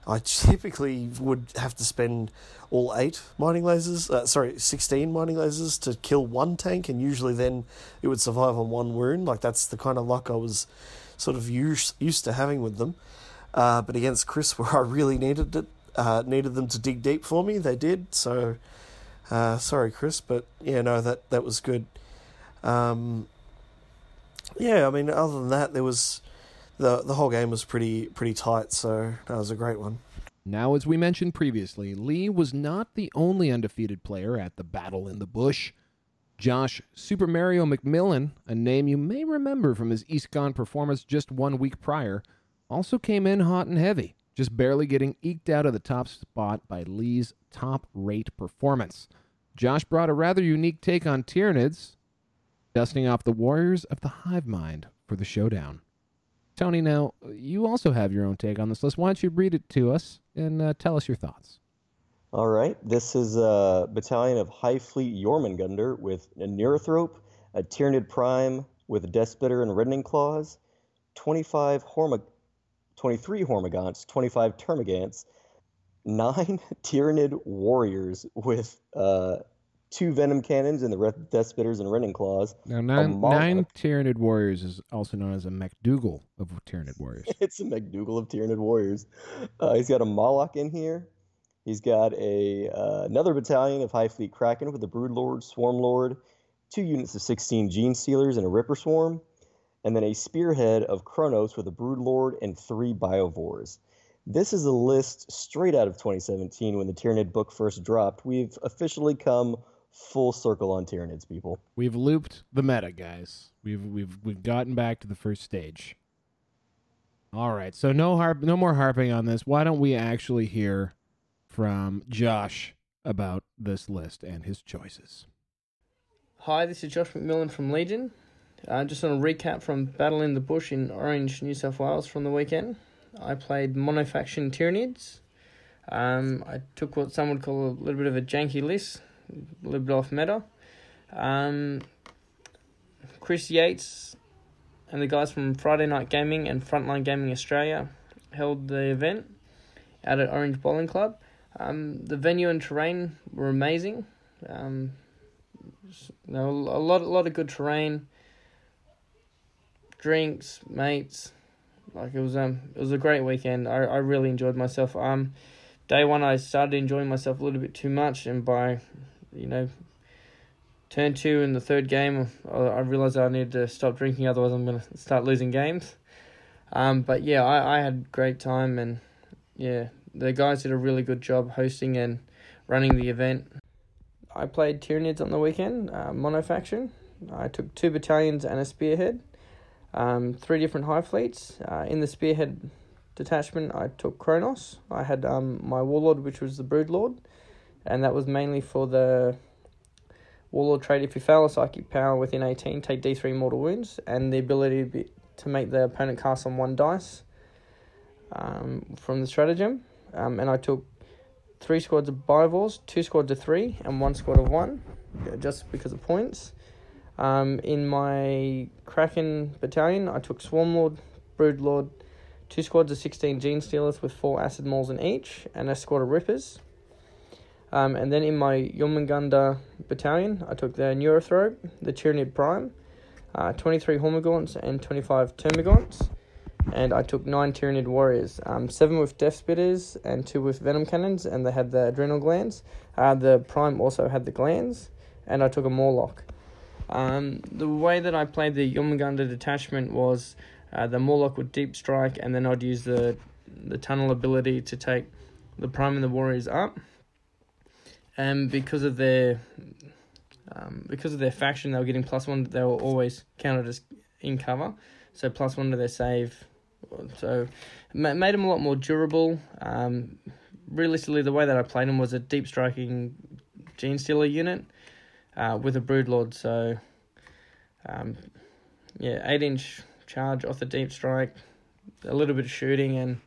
I typically would have to spend all eight mining lasers, uh, sorry, 16 mining lasers to kill one tank, and usually then it would survive on one wound. Like, that's the kind of luck I was sort of used, used to having with them. Uh, but against Chris, where I really needed it, uh, needed them to dig deep for me, they did. So, uh, sorry, Chris, but yeah, no, that, that was good. Um, yeah, I mean, other than that, there was the the whole game was pretty pretty tight, so that was a great one. Now, as we mentioned previously, Lee was not the only undefeated player at the Battle in the Bush. Josh Super Mario McMillan, a name you may remember from his EastCon performance just one week prior, also came in hot and heavy, just barely getting eked out of the top spot by Lee's top rate performance. Josh brought a rather unique take on Tyranids, dusting off the Warriors of the Hive Mind for the showdown. Tony, now you also have your own take on this list. Why don't you read it to us and uh, tell us your thoughts? All right. This is a battalion of Hive Fleet Jormungandr with a Neurothrope, a Tyranid Prime with a Deathspitter and Rending Claws, 25 Horma, 23 Hormagaunts, 25 Termagants, 9 Tyranid Warriors with uh, two venom cannons and the death spitters and rending claws. Now, nine, nine Tyranid warriors is also known as a McDougall of Tyranid warriors. it's a McDougall of Tyranid warriors. Uh, he's got a Mawloc in here. He's got a uh, another battalion of Hive Fleet Kraken with a Brood Lord, Swarm Lord, two units of 16 Gene Stealers and a Ripper Swarm, and then a Spearhead of Kronos with a Brood Lord and three Biovores. This is a list straight out of 2017 when the Tyranid book first dropped. We've officially come full circle on Tyranids, people. We've looped the meta, guys. We've we've we've gotten back to the first stage. All right, so no harp, no more harping on this. Why don't we actually hear from Josh about this list and his choices? Hi, this is Josh McMillan from Legion. Uh, just on a recap from Battle in the Bush in Orange, New South Wales from the weekend. I played monofaction Tyranids. Um, I took what some would call a little bit of a janky list a little bit off meta. Um, Chris Yates and the guys from Friday Night Gaming and Frontline Gaming Australia held the event out at Orange Bowling Club. Um, the venue and terrain were amazing. Um, you a lot, a lot of good terrain, drinks, mates. Like it was, um, it was a great weekend. I, I really enjoyed myself. Um, day one I started enjoying myself a little bit too much, and by you know, turn two in the third game, I realized I needed to stop drinking, otherwise I'm gonna start losing games. Um, but yeah, I, I had great time, and yeah, the guys did a really good job hosting and running the event. I played Tyranids on the weekend, uh, monofaction. I took two battalions and a spearhead, um, three different high fleets. Uh, in the spearhead detachment, I took Kronos. I had um, my warlord, which was the Brood Lord, and that was mainly for the Warlord trait. If you fail a psychic power within 18, take d3 mortal wounds, and the ability to, be, to make the opponent cast on one dice um, from the stratagem. Um, and I took three squads of Biovores, two squads of three, and one squad of one, just because of points. Um, in my Kraken battalion, I took Swarmlord, Broodlord, two squads of 16 Gene Stealers with four Acid Maws in each, and a squad of Rippers. Um, and then in my Jormungandr battalion, I took the Neurothrope, the Tyranid Prime, uh, 23 Hormagaunts, and 25 Termagaunts. And I took nine Tyranid Warriors, um, seven with Death Spitters and two with Venom Cannons, and they had the adrenal glands. Uh, the Prime also had the glands, and I took a Mawloc. Um, the way that I played the Jormungandr detachment was uh, the Mawloc would deep strike, and then I'd use the the tunnel ability to take the Prime and the Warriors up and because of their um, because of their faction, they were getting plus one. They were always counted as in cover, so plus one to their save. So made them a lot more durable. Um, realistically, the way that I played them was a deep striking Genestealer unit uh, with a Broodlord. So um, yeah, eight inch charge off the deep strike, a little bit of shooting, and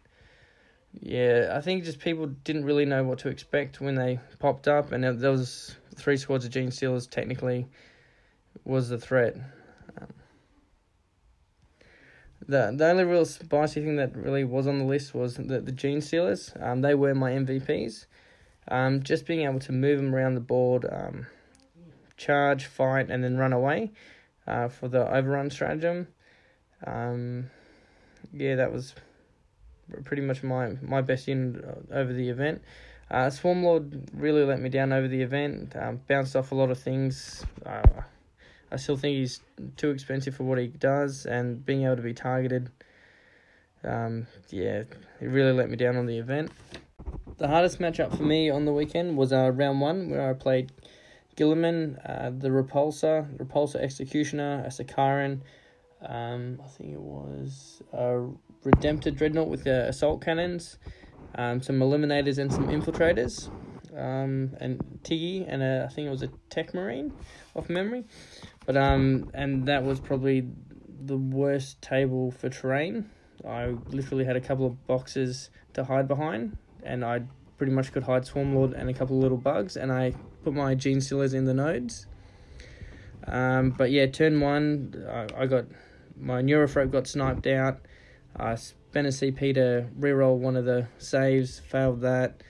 yeah, I think just people didn't really know what to expect when they popped up, and there was three squads of Genestealers technically was the threat. Um, the the only real spicy thing that really was on the list was the the Genestealers. Um, they were my MVPs. Um, just being able to move them around the board, um, charge, fight, and then run away, uh, for the overrun stratagem. Um, yeah, that was pretty much my my best unit uh, over the event. Uh, Swarmlord really let me down over the event. Um, bounced off a lot of things. Uh, I still think he's too expensive for what he does, and being able to be targeted. Um, yeah, he really let me down on the event. The hardest matchup for me on the weekend was uh, round one, where I played Guilliman, uh, the Repulsor, Repulsor Executioner, a Sicaran. Um, I think it was a Redemptor Dreadnought with the assault cannons, um, some eliminators and some infiltrators, um, and Tiggy and a, I think it was a Tech Marine, off memory, but um, and that was probably the worst table for terrain. I literally had a couple of boxes to hide behind, and I pretty much could hide Swarmlord and a couple of little bugs, and I put my Gene Genestealers in the nodes. Um, but yeah, turn one, I, I got my Neurothrope got sniped out. I spent a CP to reroll one of the saves, failed that.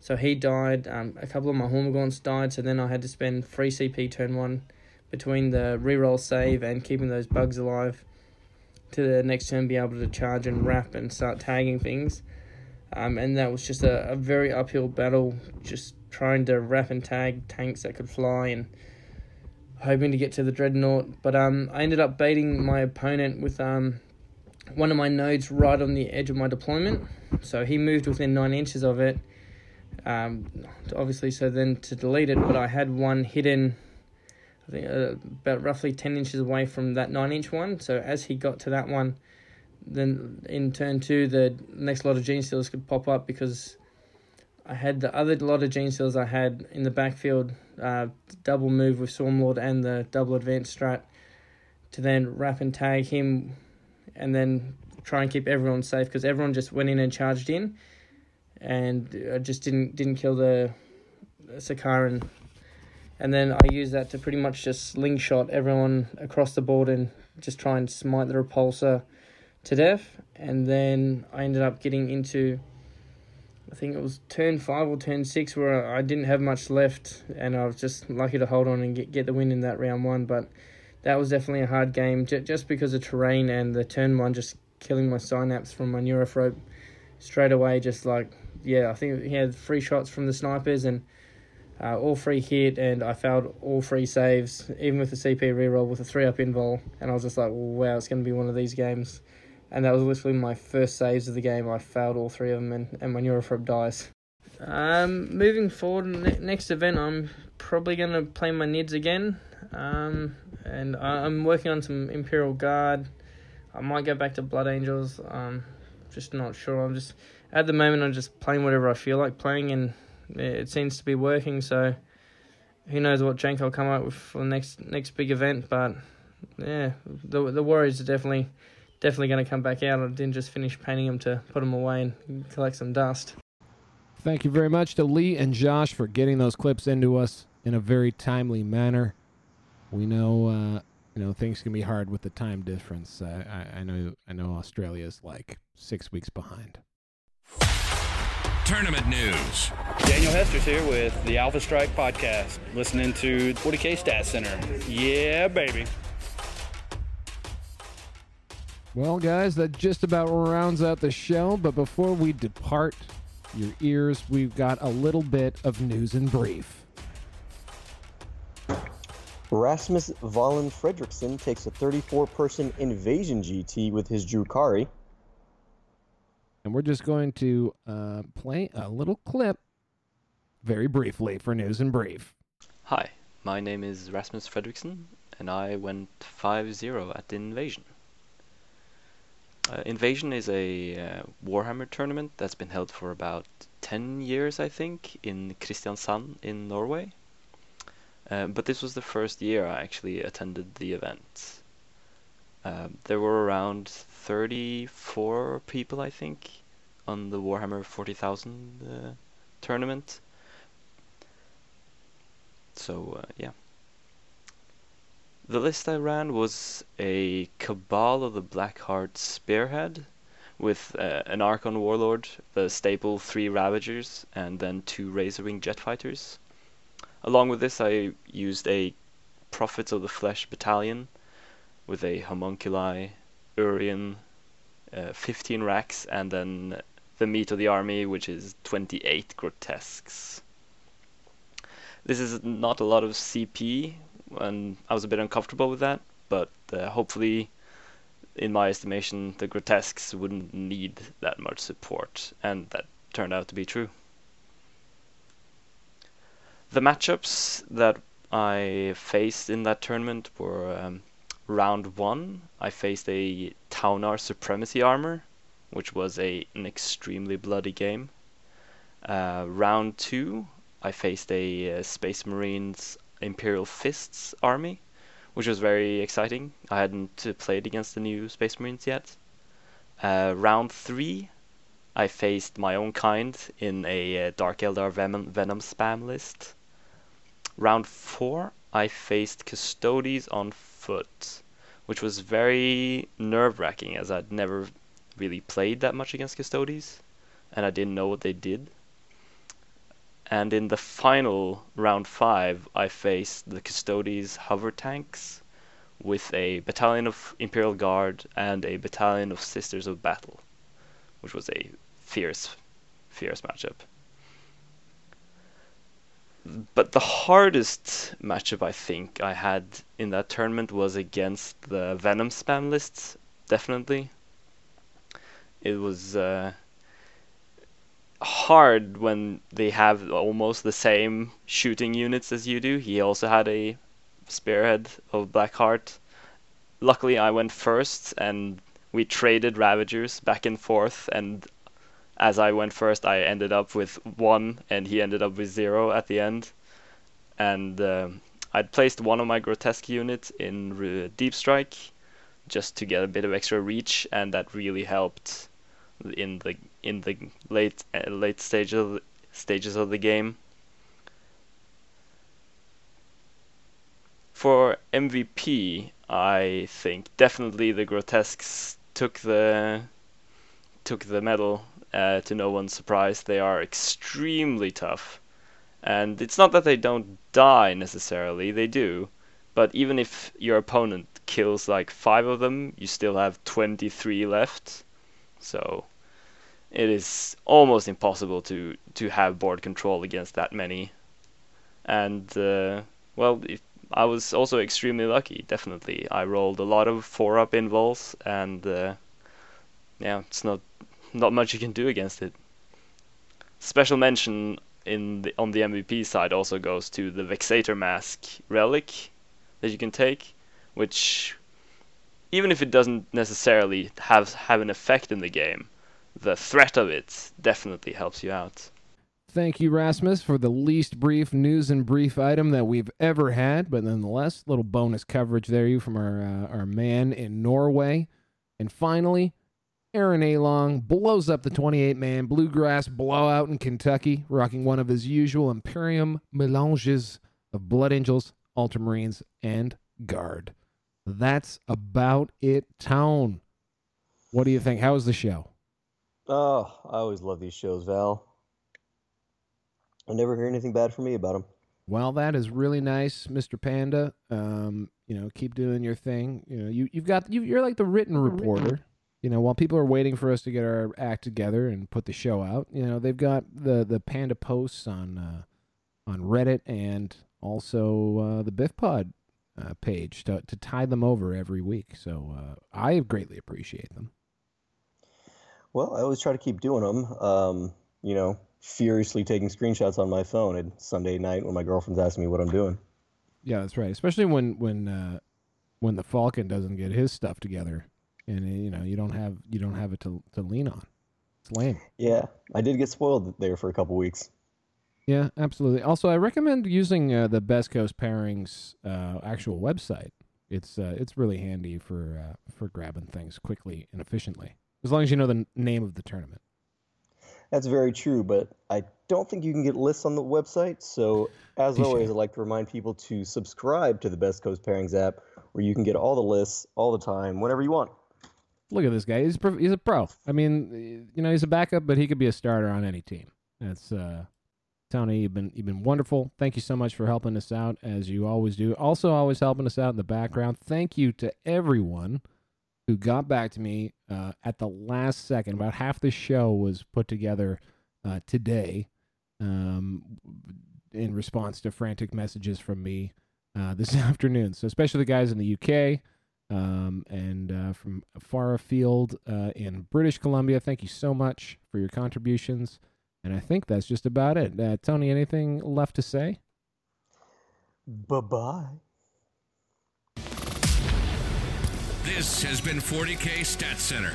So he died. Um, a couple of my Hormagaunts died, so then I had to spend free CP turn one between the reroll save and keeping those bugs alive to the next turn be able to charge and wrap and start tagging things. Um, and that was just a, a very uphill battle, just trying to wrap and tag tanks that could fly and hoping to get to the dreadnought. But um, I ended up baiting my opponent with um, one of my nodes right on the edge of my deployment. So he moved within nine inches of it. Um, obviously, so then to delete it, but I had one hidden, I think uh, about roughly 10 inches away from that 9 inch one. So as he got to that one, then in turn two, the next lot of Genestealers could pop up because I had the other lot of Genestealers I had in the backfield, uh, double move with Swarmlord and the double advanced strat to then wrap and tag him and then try and keep everyone safe because everyone just went in and charged in, and I just didn't didn't kill the Sicaran. And then I used that to pretty much just slingshot everyone across the board and just try and smite the repulsor to death. And then I ended up getting into, I think it was turn five or turn six, where I didn't have much left, and I was just lucky to hold on and get, get the win in that round one. But that was definitely a hard game just because of terrain and the turn one just killing my synapse from my neurothrope straight away. Just like, yeah, I think he had three shots from the snipers and uh, all three hit, and I failed all three saves, even with the CP reroll with a three up invol. And I was just like, wow, it's going to be one of these games. And that was literally my first saves of the game. I failed all three of them, and, and my neurothrope dies. Um, moving forward, ne- next event, I'm probably going to play my NIDS again. Um, and I'm working on some Imperial Guard. I might go back to Blood Angels. Um, just not sure. I'm just at the moment. I'm just playing whatever I feel like playing, and it seems to be working. So who knows what jank I'll come up with for the next next big event? But yeah, the the Warriors are definitely definitely going to come back out. I didn't just finish painting them to put them away and collect some dust. Thank you very much to Lee and Josh for getting those clips into us in a very timely manner. We know, uh, you know, things can be hard with the time difference. Uh, I, I know, I know, Australia is like six weeks behind. Tournament news. Daniel Hester's here with the Alpha Strike podcast, listening to 40K Stat Center. Yeah, baby. Well, guys, that just about rounds out the show. But before we depart your ears, we've got a little bit of news and brief. Rasmus Valen Fredriksson takes a 34 person invasion GT with his Drukhari. And we're just going to uh, play a little clip very briefly for news and brief. Hi, my name is Rasmus Fredriksson, and I went 5 0 at the Invasion. Uh, Invasion is a uh, Warhammer tournament that's been held for about 10 years, I think, in Kristiansand in Norway. Uh, but this was the first year I actually attended the event. Um, there were around 34 people, I think, on the Warhammer 40,000 uh, tournament. So, uh, yeah. The list I ran was a Kabal of the Blackheart Spearhead with uh, an Archon Warlord, the staple three Ravagers, and then two Razorwing Jet Fighters. Along with this, I used a Prophets of the Flesh battalion with a Homunculi, Urien, uh, 15 Wracks, and then the meat of the army, which is 28 grotesques. This is not a lot of CP, and I was a bit uncomfortable with that, but uh, hopefully, in my estimation, the grotesques wouldn't need that much support, and that turned out to be true. The matchups that I faced in that tournament were um, round one, I faced a Ta'unar Supremacy armor, which was a an extremely bloody game. Uh, round two, I faced a uh, Space Marines Imperial Fists army, which was very exciting. I hadn't played against the new Space Marines yet. Uh, round three, I faced my own kind in a uh, Dark Eldar Venom, Venom spam list. Round four, I faced Custodes on foot, which was very nerve wracking as I'd never really played that much against Custodes, and I didn't know what they did. And in the final round five, I faced the Custodes hover tanks with a battalion of Imperial Guard and a battalion of Sisters of Battle, which was a fierce, fierce matchup. But the hardest matchup I think I had in that tournament was against the Venom spam lists, definitely. It was uh, hard when they have almost the same shooting units as you do. He also had a spearhead of Blackheart. Luckily, I went first, and we traded Ravagers back and forth. And as I went first, I ended up with one, and he ended up with zero at the end. And uh, I'd placed one of my grotesque units in Deep Strike just to get a bit of extra reach, and that really helped in the in the late uh, late stages of the, stages of the game. For MVP, I think definitely the grotesques took the took the medal. Uh, to no one's surprise, they are extremely tough, and it's not that they don't die necessarily; they do. But even if your opponent kills like five of them, you still have 23 left. So it is almost impossible to to have board control against that many. And uh, well, I was also extremely lucky. Definitely, I rolled a lot of four up invols, and uh, yeah, it's not not much you can do against it. Special mention in the, on the MVP side also goes to the Vexator Mask relic that you can take, which even if it doesn't necessarily have have an effect in the game, the threat of it definitely helps you out. Thank you, Rasmus, for the least brief news and brief item that we've ever had, but nonetheless, little bonus coverage there you from our uh, our man in Norway. And finally, Aaron Along blows up the 28 man bluegrass blowout in Kentucky, rocking one of his usual Imperium melanges of Blood Angels, Ultramarines, and Guard. That's about it, Town. What do you think? How was the show? Oh, I always love these shows, Val. I never hear anything bad from me about them. Well, that is really nice, Mr. Panda. Um, you know, keep doing your thing. You know, you you've got you, you're like the written reporter. You know, while people are waiting for us to get our act together and put the show out, you know, they've got the the Panda posts on uh, on Reddit and also uh, the Biff Pod uh, page to to tie them over every week. So uh, I greatly appreciate them. Well, I always try to keep doing them. Um, you know, furiously taking screenshots on my phone at Sunday night when my girlfriend's asking me what I'm doing. Yeah, that's right. Especially when when uh, when the Falcon doesn't get his stuff together, and uh, you know you don't have you don't have it to to lean on. It's lame. Yeah, I did get spoiled there for a couple weeks. Yeah, absolutely. Also, I recommend using uh, the Best Coast Pairings uh, actual website. It's uh, it's really handy for uh, for grabbing things quickly and efficiently, as long as you know the n- name of the tournament. That's very true, but I don't think you can get lists on the website. So, as Touche. always, I'd like to remind people to subscribe to the Best Coast Pairings app, where you can get all the lists all the time, whenever you want. Look at this guy. He's he's a pro. I mean, you know, he's a backup, but he could be a starter on any team. That's uh, Tony. You've been you've been wonderful. Thank you so much for helping us out as you always do. Also, always helping us out in the background. Thank you to everyone who got back to me uh, at the last second. About half the show was put together uh, today um, in response to frantic messages from me uh, this afternoon. So, especially the guys in the UK um, and uh, from far afield uh, in British Columbia, thank you so much for your contributions. And I think that's just about it. Uh, Tony, anything left to say? Bye bye. This has been 40K Stat Center,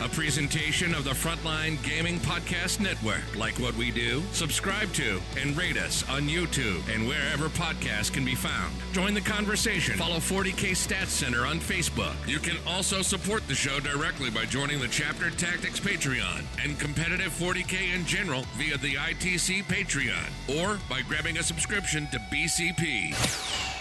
a presentation of the Frontline Gaming Podcast Network. Like what we do? Subscribe to and rate us on YouTube and wherever podcasts can be found. Join the conversation. Follow 40K Stat Center on Facebook. You can also support the show directly by joining the Chapter Tactics Patreon and competitive 40K in general via the ITC Patreon or by grabbing a subscription to BCP.